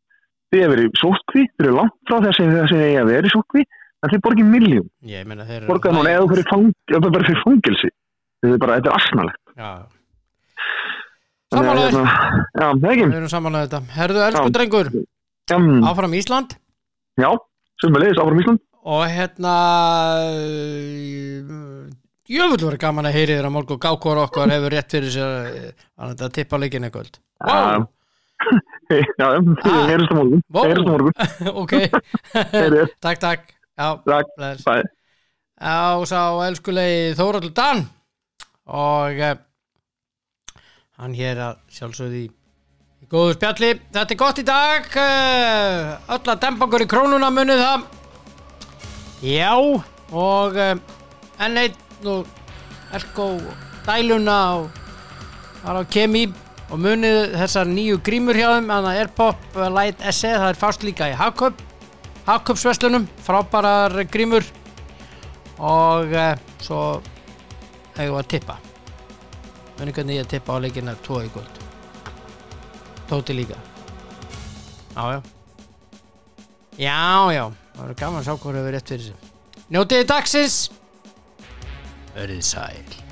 þið hefur verið sótkví, þið eru langt frá þess að þið vera í sótkví en þið borgið miljum,
Ég meina þeir eru...
borgað núna eða fyrir fang, fyrir fangilsi þetta er bara, þetta er asnalegt.
Já,
hérna, já, ekki.
Við erum samanlega þetta. Herðu, elsku drengur, áfram Ísland.
Já, sem við leiðis áfram Ísland.
Og hérna jöfull var gaman að heyri þér að morgun. Gákor okkar hefur rétt fyrir sér eh, að tippa leikin eitthvað. Wow,
já, *laughs* já,
Ah.
heyrjumst á morgun.
Vó.
heyrjumst á morgun, *laughs*
ok, *laughs* takk, takk. Já,
takk, bæ
á sá elskulegi Þóraldur Dan. Og uh, hann hér að sjálfsögði í, í góðu spjalli. Þetta er gott í dag uh, öll að dempa okkur í krónuna munið það. Já og uh, enn einn og Elko dæluna og það á kemi. Og munið þessar nýju grímur hjá þeim þannig að Airpop uh, Light SE það er fást líka í Hagkaup Hagkaupsverslunum frábærar grímur. Og uh, svo hefur við að tippa. Muni hvernig ég tippa á leikina 2 í kvöld. Tóti líka. Já já. Já já. Það verður gaman að sjá hvað hefur rétt fyrir sig njótiði dagsins verið sæl